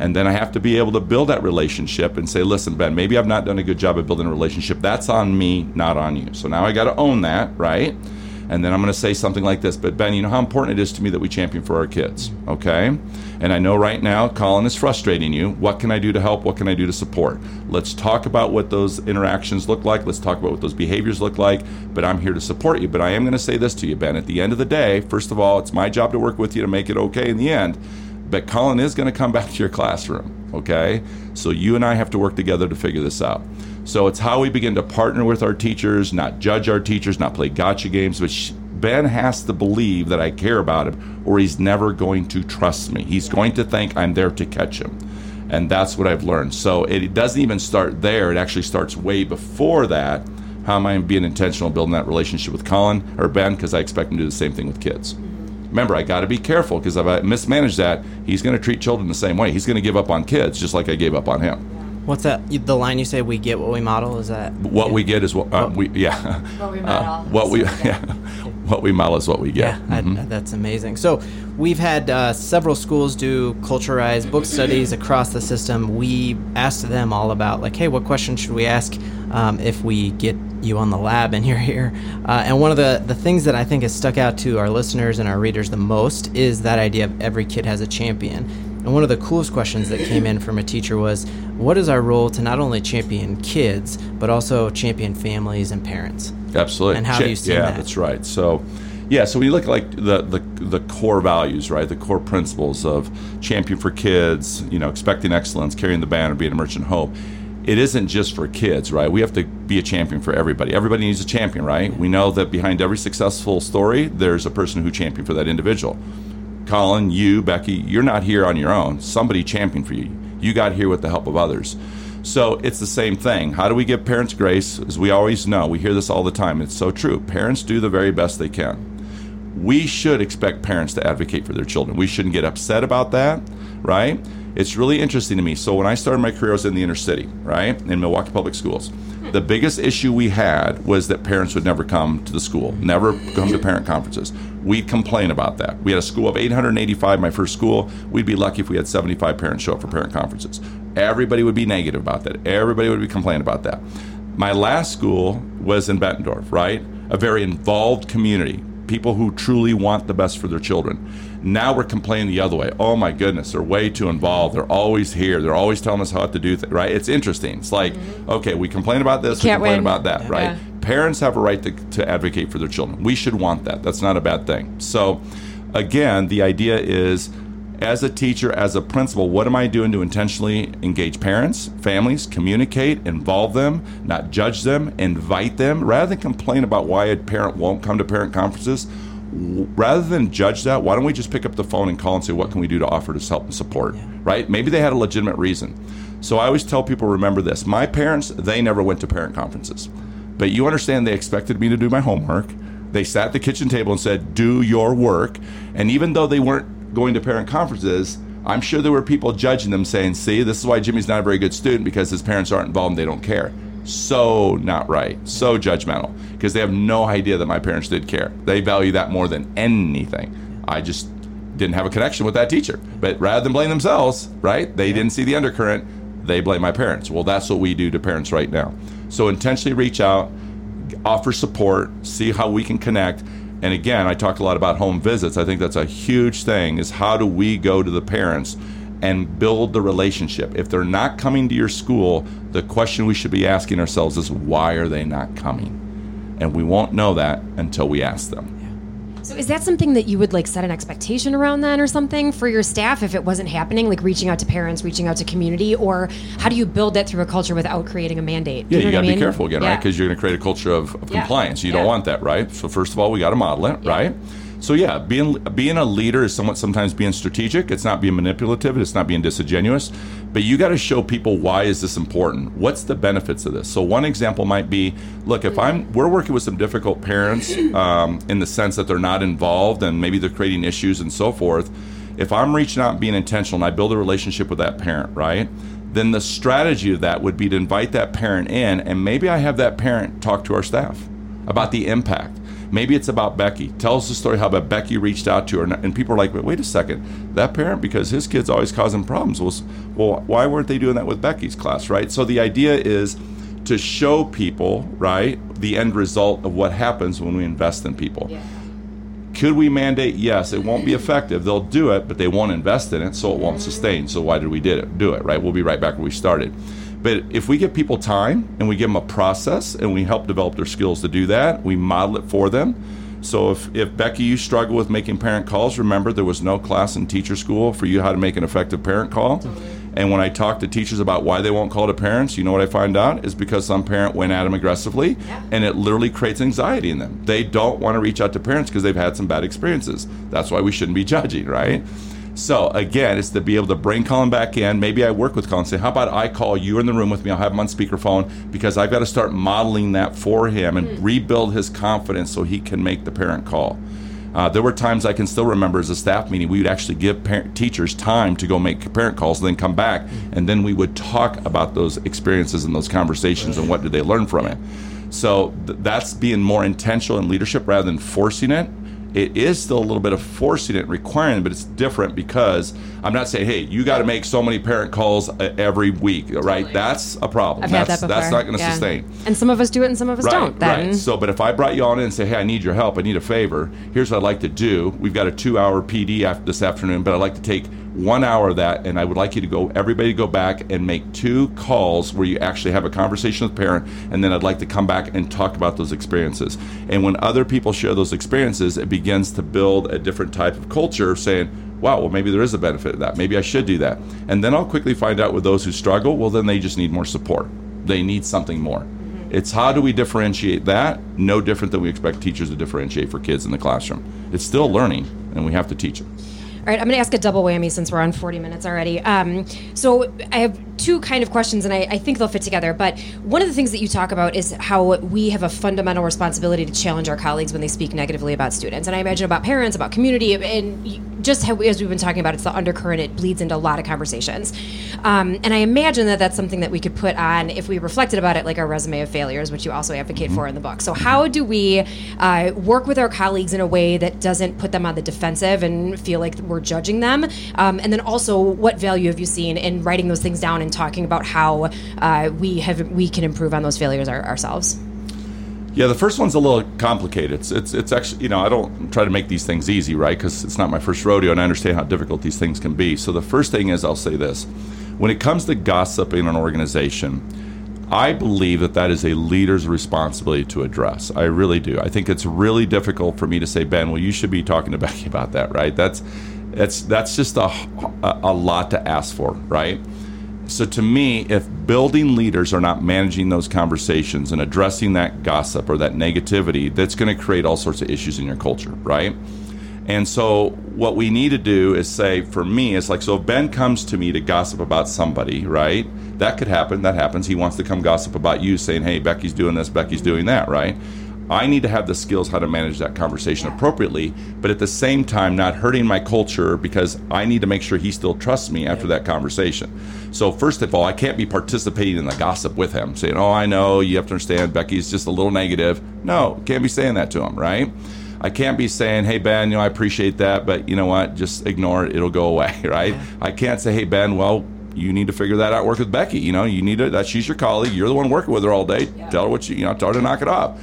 And then I have to be able to build that relationship and say, listen, Ben, maybe I've not done a good job of building a relationship. That's on me, not on you. So now I got to own that, right? And then I'm going to say something like this. But Ben, you know how important it is to me that we champion for our kids, okay? And I know right now Colin is frustrating you. What can I do to help? What can I do to support? Let's talk about what those interactions look like. Let's talk about what those behaviors look like. But I'm here to support you. But I am going to say this to you, Ben. At the end of the day, first of all, it's my job to work with you to make it okay in the end. But Colin is going to come back to your classroom, okay? So you and I have to work together to figure this out. So it's how we begin to partner with our teachers, not judge our teachers, not play gotcha games, but Ben has to believe that I care about him or he's never going to trust me. He's going to think I'm there to catch him. And that's what I've learned. So it doesn't even start there. It actually starts way before that. How am I being intentional building that relationship with Colin or Ben? Because I expect him to do the same thing with kids. Remember, I got to be careful because if I mismanage that, he's going to treat children the same way. He's going to give up on kids just like I gave up on him. What's that? The line you say, "We get what we model." Is that what yeah. we get is what uh, we yeah. What we model. Uh, what we yeah. What we model is what we get. Yeah, mm-hmm. I, that's amazing. So we've had uh, several schools do culturized book studies across the system. We asked them all about like, hey, what questions should we ask um, if we get you on the lab and you're here. Uh, and one of the, the things that I think has stuck out to our listeners and our readers the most is that idea of every kid has a champion. And one of the coolest questions that came in from a teacher was what is our role to not only champion kids, but also champion families and parents? Absolutely. And how do you see yeah, that? that's right. So, yeah, so when you look at like the, the the core values, right, the core principles of champion for kids, you know, expecting excellence, carrying the banner, being a merchant hope, it isn't just for kids, right? We have to be a champion for everybody. Everybody needs a champion, right? We know that behind every successful story, there's a person who championed for that individual. Colin, you, Becky, you're not here on your own. Somebody championed for you. You got here with the help of others. So it's the same thing. How do we give parents grace? As we always know, we hear this all the time. It's so true. Parents do the very best they can. We should expect parents to advocate for their children. We shouldn't get upset about that, right? It's really interesting to me. So when I started my career, I was in the inner city, right, in Milwaukee Public Schools. Hmm. The biggest issue we had was that parents would never come to the school, never come to parent conferences. We'd complain about that. We had a school of 885, my first school. We'd be lucky if we had 75 parents show up for parent conferences. Everybody would be negative about that. Everybody would be complaining about that. My last school was in Bettendorf, right? A very involved community, people who truly want the best for their children. Now we're complaining the other way. Oh my goodness, they're way too involved. They're always here. They're always telling us how to do things, right? It's interesting. It's like, mm-hmm. okay, we complain about this, we complain win. about that, right? Parents have a right to, to advocate for their children. We should want that. That's not a bad thing. So, again, the idea is as a teacher, as a principal, what am I doing to intentionally engage parents, families, communicate, involve them, not judge them, invite them, rather than complain about why a parent won't come to parent conferences? Rather than judge that, why don't we just pick up the phone and call and say, what can we do to offer to help and support? Right? Maybe they had a legitimate reason. So I always tell people, remember this my parents, they never went to parent conferences. But you understand they expected me to do my homework. They sat at the kitchen table and said, Do your work. And even though they weren't going to parent conferences, I'm sure there were people judging them saying, See, this is why Jimmy's not a very good student because his parents aren't involved and they don't care. So not right. So judgmental because they have no idea that my parents did care. They value that more than anything. I just didn't have a connection with that teacher. But rather than blame themselves, right? They didn't see the undercurrent. They blame my parents. Well, that's what we do to parents right now. So intentionally reach out, offer support, see how we can connect. And again, I talked a lot about home visits. I think that's a huge thing is how do we go to the parents and build the relationship? If they're not coming to your school, the question we should be asking ourselves is why are they not coming? And we won't know that until we ask them. So is that something that you would like set an expectation around then or something for your staff if it wasn't happening, like reaching out to parents, reaching out to community, or how do you build that through a culture without creating a mandate? Yeah, know you what got I to be careful again, right? Because you're going to create a culture of, of Yeah. compliance. You Yeah. don't want that, right? So first of all, we got to model it, right? So yeah, being being a leader is somewhat sometimes being strategic. It's not being manipulative. It's not being disingenuous. But you got to show people why is this important? What's the benefits of this? So one example might be, look, if I'm we're working with some difficult parents um, in the sense that they're not involved and maybe they're creating issues and so forth. If I'm reaching out and being intentional and I build a relationship with that parent, right? then the strategy of that would be to invite that parent in and maybe I have that parent talk to our staff about the impact. Maybe it's about Becky. Tell us the story how about Becky reached out to her, and, and people are like, "Wait a second, that parent because his kid's always causing problems." Well, well, why weren't they doing that with Becky's class, right? So the idea is to show people, right, the end result of what happens when we invest in people. Could we mandate? Yes, it won't be effective. They'll do it, but they won't invest in it, so it won't mm-hmm. sustain. So why did we did it? Do it right? We'll be right back where we started. But if we give people time and we give them a process and we help develop their skills to do that, we model it for them. So if, if Becky, you struggle with making parent calls, remember there was no class in teacher school for you how to make an effective parent call. And when I talk to teachers about why they won't call to parents, you know what I find out is because some parent went at them aggressively, and it literally creates anxiety in them. They don't want to reach out to parents because they've had some bad experiences. That's why we shouldn't be judging, right? So again, it's to be able to bring Colin back in. Maybe I work with Colin. Say, how about I call you in the room with me? I'll have him on speakerphone because I've got to start modeling that for him and rebuild his confidence so he can make the parent call. Uh, there were times I can still remember as a staff meeting, we would actually give parent, teachers time to go make parent calls, and then come back, and then we would talk about those experiences and those conversations and what did they learn from it. So th- that's being more intentional in leadership rather than forcing it it is still a little bit of forcing it, requiring it, but it's different because I'm not saying, hey, you got to make so many parent calls uh, every week, right? Totally. That's a problem. I've that's, had that before. That's not going to Yeah. sustain. And some of us do it, and some of us Right, don't. Then right. So, but if I brought you on in and say, "Hey, I need your help. I need a favor. Here's what I'd like to do. We've got a two-hour PD after this afternoon, but I'd like to take one hour of that, and I would like you to go, everybody, go back and make two calls where you actually have a conversation with the parent, and then I'd like to come back and talk about those experiences. And when other people share those experiences, it begins to build a different type of culture, saying." Wow, well, maybe there is a benefit to that. Maybe I should do that. And then I'll quickly find out with those who struggle, well, then they just need more support. They need something more. Mm-hmm. It's how do we differentiate that? No different than we expect teachers to differentiate for kids in the classroom. It's still learning, and we have to teach it. All right, I'm going to ask a double whammy since we're on 40 minutes already. Um, so I have two kind of questions, and I, I think they'll fit together. But one of the things that you talk about is how we have a fundamental responsibility to challenge our colleagues when they speak negatively about students. And I imagine about parents, about community, and just how, as we've been talking about, it's the undercurrent. It bleeds into a lot of conversations. Um, and I imagine that that's something that we could put on if we reflected about it, like our resume of failures, which you also advocate for in the book. So how do we uh, work with our colleagues in a way that doesn't put them on the defensive and feel like we're judging them? Um, and then also, what value have you seen in writing those things down and talking about how uh, we have we can improve on those failures our, ourselves? Yeah, the first one's a little complicated. It's, it's, it's actually, you know, I don't try to make these things easy, right? Because it's not my first rodeo and I understand how difficult these things can be. So the first thing is I'll say this when it comes to gossip in an organization, I believe that that is a leader's responsibility to address. I really do. I think it's really difficult for me to say, Ben, well, you should be talking to Becky about that, right? That's that's that's just a, a, lot to ask for, right? So to me, if building leaders are not managing those conversations and addressing that gossip or that negativity, that's going to create all sorts of issues in your culture, right? And so what we need to do is say, for me, it's like, so if Ben comes to me to gossip about somebody, right? That could happen. That happens. He wants to come gossip about you, saying, hey, Becky's doing this, Becky's doing that, right? I need to have the skills how to manage that conversation appropriately, but at the same time, not hurting my culture because I need to make sure he still trusts me after that conversation. So, first of all, I can't be participating in the gossip with him, saying, Oh, I know, you have to understand, Becky's just a little negative. No, can't be saying that to him, right? I can't be saying, "Hey Ben, you know I appreciate that, but you know what? Just ignore it; it'll go away." Right? I can't say, "Hey Ben, well, you need to figure that out. Work with Becky. You know, you need to. That she's your colleague. You're the one working with her all day. Tell her what you, you know. Tell her to knock it off."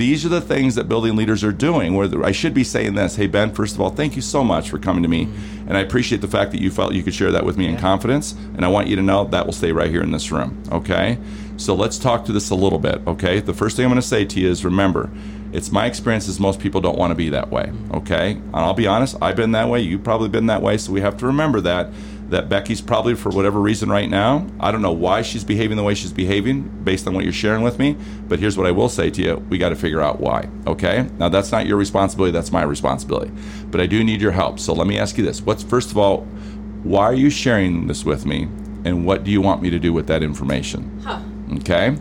These are the things that building leaders are doing. Where I should be saying this, "Hey Ben, first of all, thank you so much for coming to me, and I appreciate the fact that you felt you could share that with me in confidence. And I want you to know that will stay right here in this room. Okay? So let's talk to this a little bit. Okay? The first thing I'm going to say to you is remember." It's my experience is most people don't want to be that way. Okay, and I'll be honest, I've been that way. You've probably been that way. So we have to remember that that Becky's probably for whatever reason right now. I don't know why she's behaving the way she's behaving based on what you're sharing with me. But here's what I will say to you: we got to figure out why. Okay, now that's not your responsibility. That's my responsibility. But I do need your help. So let me ask you this: What's first of all, why are you sharing this with me, and what do you want me to do with that information? Okay.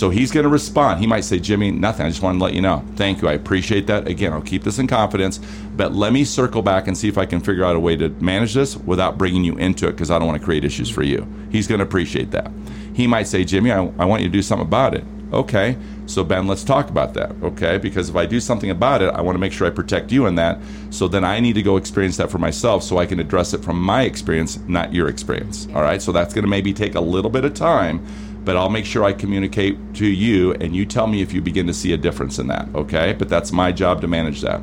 So he's going to respond. He might say, Jimmy, nothing. I just want to let you know. Thank you. I appreciate that. Again, I'll keep this in confidence, but let me circle back and see if I can figure out a way to manage this without bringing you into it because I don't want to create issues for you. He's going to appreciate that. He might say, Jimmy, I, I want you to do something about it. Okay. So, Ben, let's talk about that. Okay. Because if I do something about it, I want to make sure I protect you in that. So then I need to go experience that for myself so I can address it from my experience, not your experience. All right. So that's going to maybe take a little bit of time but I'll make sure I communicate to you and you tell me if you begin to see a difference in that, okay? But that's my job to manage that.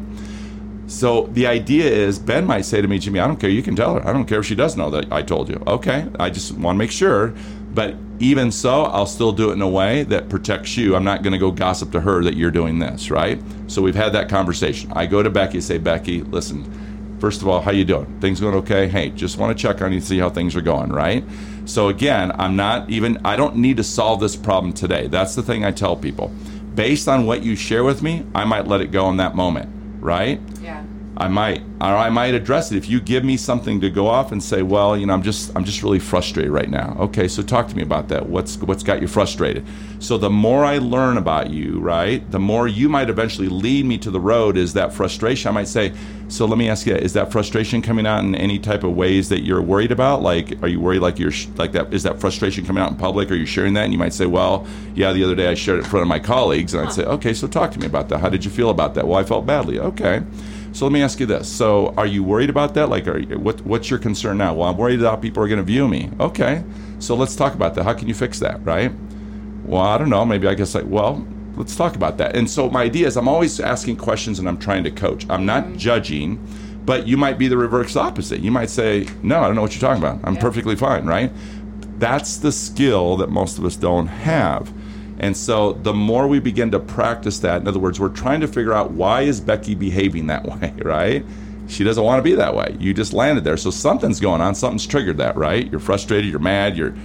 So the idea is Ben might say to me, Jimmy, I don't care, you can tell her. I don't care if she does know that I told you. Okay, I just want to make sure. But even so, I'll still do it in a way that protects you. I'm not going to go gossip to her that you're doing this, right? So we've had that conversation. I go to Becky, and say, Becky, listen, first of all, how you doing? Things going okay? Hey, just want to check on you, see how things are going, right? So again, I'm not even I don't need to solve this problem today. That's the thing I tell people. Based on what you share with me, I might let it go in that moment, right? Yeah. I might, or I might address it if you give me something to go off and say, well, you know, I'm just, I'm just really frustrated right now. Okay, so talk to me about that. What's, what's got you frustrated? So the more I learn about you, right, the more you might eventually lead me to the road. Is that frustration? I might say, so let me ask you, is that frustration coming out in any type of ways that you're worried about? Like, are you worried like you're sh- like that? Is that frustration coming out in public? Are you sharing that? And you might say, well, yeah, the other day I shared it in front of my colleagues, and I'd say, okay, so talk to me about that. How did you feel about that? Well, I felt badly. Okay. So let me ask you this: So are you worried about that? Like, are you, what what's your concern now? Well, I'm worried that people are going to view me. Okay, so let's talk about that. How can you fix that? Right? Well, I don't know. Maybe I guess like, well, let's talk about that. And so my idea is I'm always asking questions and I'm trying to coach. I'm not mm-hmm. judging, but you might be the reverse opposite. You might say, no, I don't know what you're talking about. I'm perfectly fine, right? That's the skill that most of us don't have. And so the more we begin to practice that, in other words, we're trying to figure out why is Becky behaving that way, right? She doesn't want to be that way. You just landed there. So something's going on. Something's triggered that, right? You're frustrated, you're mad, you're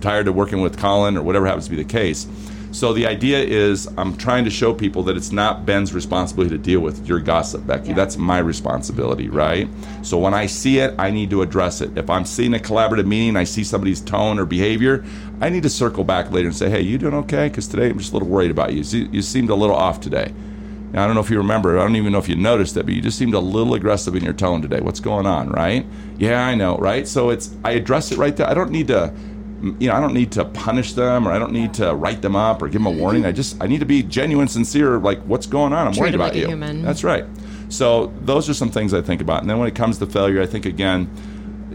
tired of working with Colin or whatever happens to be the case. So the idea is I'm trying to show people that it's not Ben's responsibility to deal with your gossip, Becky. Yeah. That's my responsibility, right? So when I see it, I need to address it. If I'm seeing a collaborative meeting, I see somebody's tone or behavior, I need to circle back later and say, "Hey, you doing okay?" Because today I'm just a little worried about you. You you seemed a little off today. Now, I don't know if you remember. I don't even know if you noticed it, but you just seemed a little aggressive in your tone today. What's going on, right? Yeah, I know, right? So it's I address it right there. I don't need to you know, I don't need to punish them or I don't need to write them up or give them a warning. I just I need to be genuine, sincere. Like, what's going on? I'm Treat worried about like you. That's right. So those are some things I think about. And then when it comes to failure, I think again,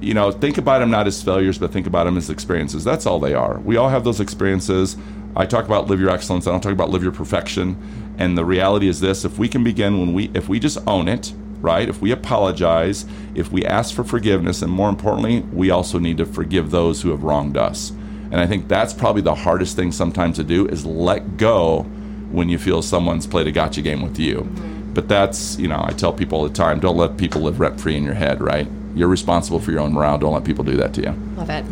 you know, think about them not as failures, but think about them as experiences. That's all they are. We all have those experiences. I talk about live your excellence. I don't talk about live your perfection. And the reality is this: if we can begin when we, if we just own it, right? If we apologize, if we ask for forgiveness, and more importantly, we also need to forgive those who have wronged us. And I think that's probably the hardest thing sometimes to do is let go when you feel someone's played a gotcha game with you. Mm-hmm. But that's, you know, I tell people all the time don't let people live rent free in your head, right? You're responsible for your own morale. Don't let people do that to you. Love it.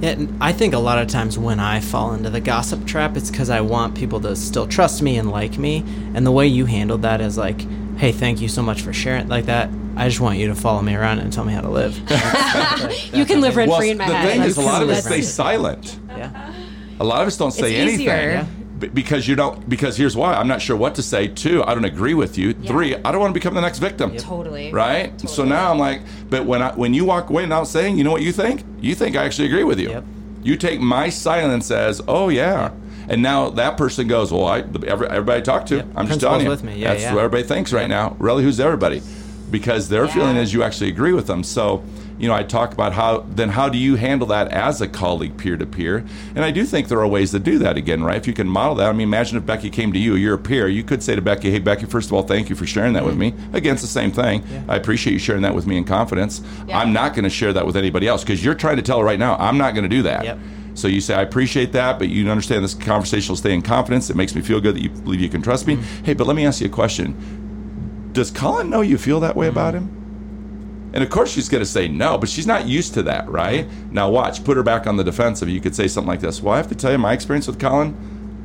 Yeah, I think a lot of times when I fall into the gossip trap, it's because I want people to still trust me and like me. And the way you handled that is like, hey, thank you so much for sharing like that. I just want you to follow me around and tell me how to live. You can live rent Well, free in my the head. thing is, a lot of us That's- stay silent. yeah. A lot of us don't say It's anything easier. B- because you don't. Because here's why: I'm not sure what to say. Two, I don't agree with you. Three, I don't want to become the next victim. Totally. Right. So now I'm like, but when I when you walk away without saying, you know what you think? You think I actually agree with you. Yep. You take my silence as, oh yeah. And now that person goes, well, I every, everybody I talk to, Yep. I'm just Principal's telling you, with me. Yeah, that's yeah. what everybody thinks right now. Really, who's everybody? Because their Yeah. feeling is you actually agree with them. So, you know, I talk about how then how do you handle that as a colleague peer to peer? And I do think there are ways to do that again, right? If you can model that. I mean, imagine if Becky came to you, you're a peer, you could say to Becky, "Hey, Becky, first of all, thank you for sharing that with mm-hmm. me." Again, it's the same thing. I appreciate you sharing that with me in confidence. Yeah. I'm not going to share that with anybody else because you're trying to tell her right now, I'm not going to do that. Yep. So you say, I appreciate that, but you understand this conversation will stay in confidence. It makes me feel good that you believe you can trust me. Mm-hmm. Hey, but let me ask you a question. Does Colin know you feel that way mm-hmm. about him? And of course she's going to say no, but she's not used to that, right? Mm-hmm. Now watch, put her back on the defensive. You could say something like this. Well, I have to tell you my experience with Colin,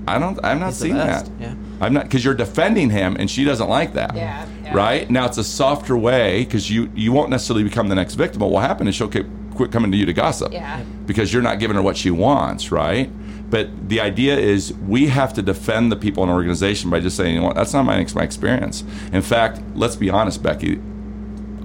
I don't I'm not He's seeing that. yeah. I'm not because you're defending him and she doesn't like that. Yeah, yeah. Right? Now it's a softer way because you you won't necessarily become the next victim. But what will happen is she'll keep, quit coming to you to gossip Yeah. because you're not giving her what she wants, right? But the idea is we have to defend the people in an organization by just saying, you know what, that's not my, my experience. In fact, let's be honest, Becky.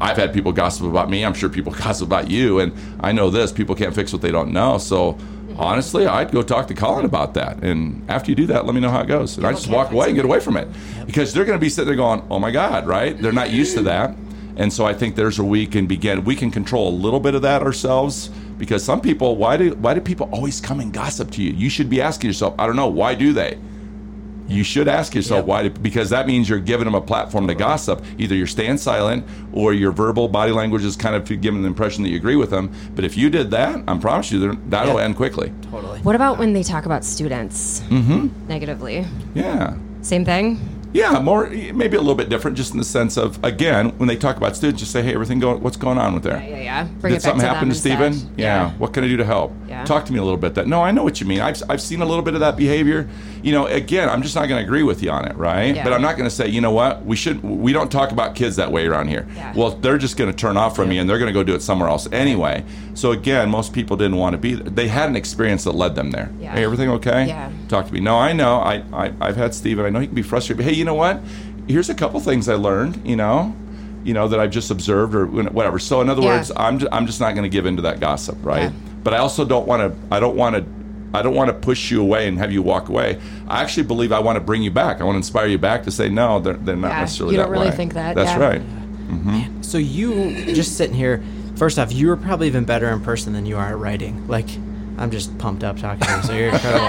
I've had people gossip about me. I'm sure people gossip about you. And I know this people can't fix what they don't know. So honestly, I'd go talk to Colin about that. And after you do that, let me know how it goes. And I just walk away and get away from it because they're going to be sitting there going, oh my God, right? They're not used to that. And so I think there's where we can begin. We can control a little bit of that ourselves because some people, why do why do people always come and gossip to you? You should be asking yourself, I don't know, why do they? You should ask yourself Yep. why, do, because that means you're giving them a platform to gossip. Either you're staying silent, or your verbal body language is kind of giving the impression that you agree with them. But if you did that, I promise you, that'll Yeah. end quickly. Totally. What about when they talk about students mm-hmm. negatively? Yeah, Same thing. Yeah, more maybe a little bit different, just in the sense of again, when they talk about students, just say, "Hey, everything going? What's going on with there?" Yeah, yeah, yeah. Bring Did it something to happen them to Stephen? instead. Yeah. What can I do to help? Yeah. Talk to me a little bit. That no, I know what you mean. I've, I've seen a little bit of that behavior. You know, again, I'm just not going to agree with you on it, right? Yeah. But I'm not going to say, you know what, we should. We don't talk about kids that way around here. Yeah. Well, they're just going to turn off from me, and they're going to go do it somewhere else anyway. So again, most people didn't want to be. there. They had an experience that led them there. Yeah. Hey, everything okay? Yeah. Talk to me. No, I know. I, I I've had Stephen. I know he can be frustrated. But hey, you know what? Here's a couple things I learned. You know. You know that I've just observed or whatever. So in other Yeah. words, I'm just, I'm just not going to give into that gossip, right? Yeah. But I also don't want to. I don't want to. I don't want to push you away and have you walk away. I actually believe I want to bring you back. I want to inspire you back to say no, they're, they're not Yeah, necessarily you don't really way. think that, That's yeah. right. Man, so you just sitting here. First off, you were probably even better in person than you are at writing. Like, I'm just pumped up talking to you. So you're incredible.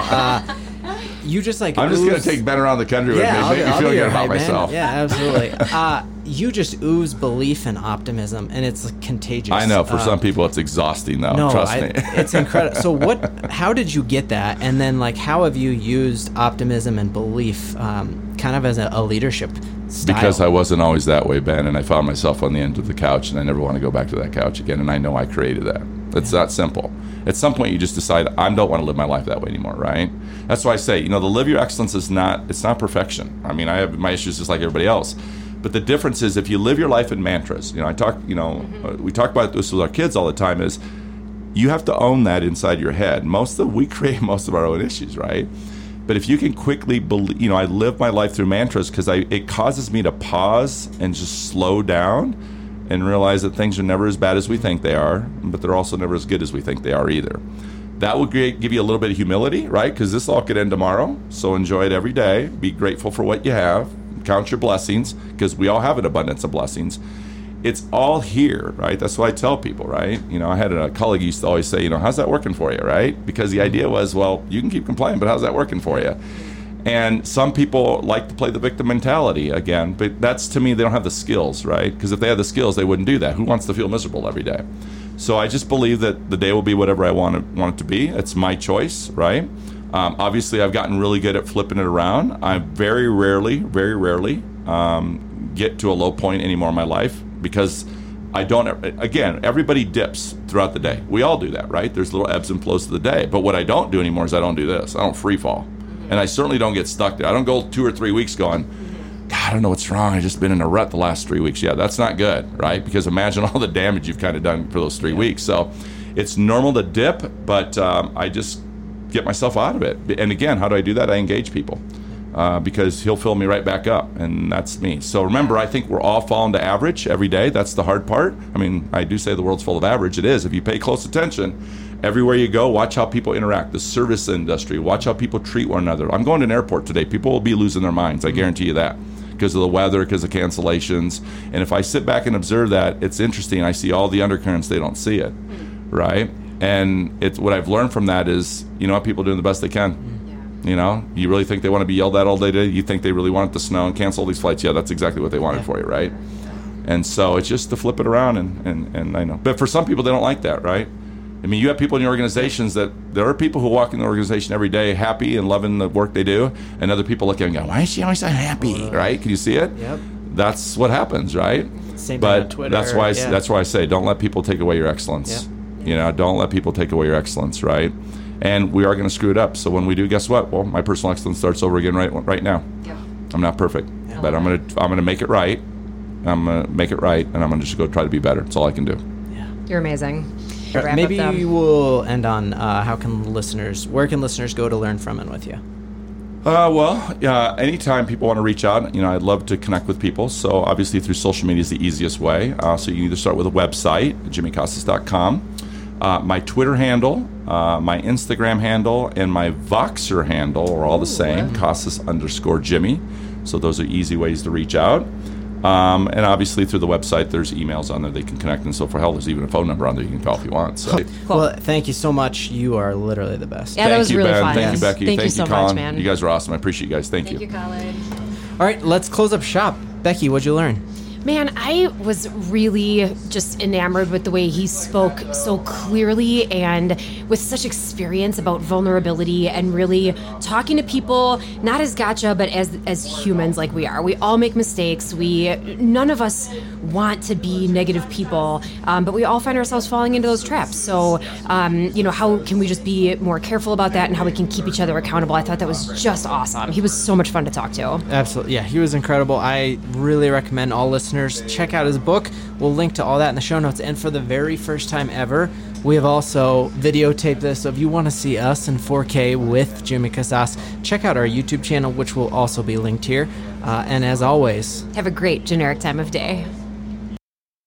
Uh, you just like I'm just gonna take Ben around the country with yeah, me, I'll, make me I'll feel good your about hype man. myself. Yeah, absolutely. uh, you just ooze belief and optimism, and it's contagious. I know for some people it's exhausting though. no, trust I, me. it's incredible. So what? How did you get that? And then like, how have you used optimism and belief, um, kind of as a, a leadership style? because I wasn't always that way, Ben, and I found myself on the end of the couch, and I never want to go back to that couch again. And I know I created that. It's that simple. At some point, you just decide I don't want to live my life that way anymore, right? That's why I say, you know, the live your excellence is not it's not perfection. I mean, I have my issues just like everybody else. But the difference is if you live your life in mantras. You know, I talk, you know, uh, we talk about this with our kids all the time. Is you have to own that inside your head. Most of we create most of our own issues, right? But if you can quickly believe, you know, I live my life through mantras because I it causes me to pause and just slow down and realize that things are never as bad as we think they are, but they're also never as good as we think they are either. That will give you a little bit of humility, right? Because this all could end tomorrow. So enjoy it every day. Be grateful for what you have. Count your blessings because we all have an abundance of blessings it's all here, right? That's what I tell people, right? You know, I had a colleague used to always say, you know, how's that working for you, right? Because the idea was, well, you can keep complaining, but how's that working for you? And some people like to play the victim mentality again, but that's to me, they don't have the skills, right? Because if they had the skills, they wouldn't do that. Who wants to feel miserable every day? So I just believe that the day will be whatever I want it, want it to be. It's my choice, right? Um, obviously, I've gotten really good at flipping it around. I very rarely, very rarely um, get to a low point anymore in my life because I don't. Again, everybody dips throughout the day. We all do that, right? There's little ebbs and flows of the day. But what I don't do anymore is I don't do this. I don't free fall, and I certainly don't get stuck there. I don't go two or three weeks going. God, I don't know what's wrong. I've just been in a rut the last three weeks. Yeah, that's not good, right? Because imagine all the damage you've kind of done for those three weeks. So it's normal to dip, but um, I just get myself out of it. And again, how do I do that? I engage people uh, because he'll fill me right back up, and that's me. So remember, I think we're all falling to average every day. That's the hard part. I mean, I do say the world's full of average. It is. If you pay close attention, everywhere you go, watch how people interact. The service industry, watch how people treat one another. I'm going to an airport today. People will be losing their minds. I guarantee you that. Because of the weather, because of cancellations. And if I sit back and observe that, it's interesting. I see all the undercurrents, they don't see it. Right? And it's what I've learned from that is, you know what, people are doing the best they can. You know, you really think they want to be yelled at all day? You think they really want it to snow and cancel these flights? Yeah, that's exactly what they wanted for you, right? And so it's just to flip it around, and, and, and I know. But for some people, they don't like that, right? I mean, you have people in your organizations that there are people who walk in the organization every day happy and loving the work they do, and other people look at them and go, "Why is she always so happy?" Right? Can you see it? Yep. That's what happens, right? Same thing but on Twitter, that's why I, yeah. that's why I say don't let people take away your excellence. You know, don't let people take away your excellence, right? And we are going to screw it up. So when we do, guess what? Well, my personal excellence starts over again right right now. Yep. I'm not perfect, but I'm gonna I'm gonna make it right. I'm gonna make it right, and I'm gonna just go try to be better. That's all I can do. You're amazing. All right, Maybe up we'll end on uh, how can listeners, where can listeners go to learn from and with you? Uh, well, uh, anytime people want to reach out, you know, I'd love to connect with people. So obviously through social media is the easiest way. Uh, so you can either start with a website, jimmycasas.com, uh, my Twitter handle, uh, my Instagram handle, and my Voxer handle are all the same, Casas underscore Jimmy. So those are easy ways to reach out. Um, and obviously through the website, there's emails on there they can connect and so for hell, there's even a phone number on there you can call if you want. So Cool. Well, thank you so much. You are literally the best. Yeah, that was you, really Ben. fun. Thank Yes. you, Becky. Thank you so much, man. You guys are awesome. I appreciate you guys. Thank, Thank you, Colin. All right, let's close up shop. Becky, what'd you learn? Man, I was really just enamored with the way he spoke so clearly and with such experience about vulnerability and really talking to people not as gotcha but as as humans like we are. We all make mistakes. We none of us want to be negative people, um, but we all find ourselves falling into those traps. So, um, you know, how can we just be more careful about that and how we can keep each other accountable? I thought that was just awesome. He was so much fun to talk to. Absolutely. Yeah, he was incredible. I really recommend all listeners check out his book. We'll link to all that in the show notes. And for the very first time ever, we have also videotaped this. So if you want to see us in 4K with Jimmy Casas, check out our YouTube channel, which will also be linked here. Uh, and as always, Have a great generic time of day.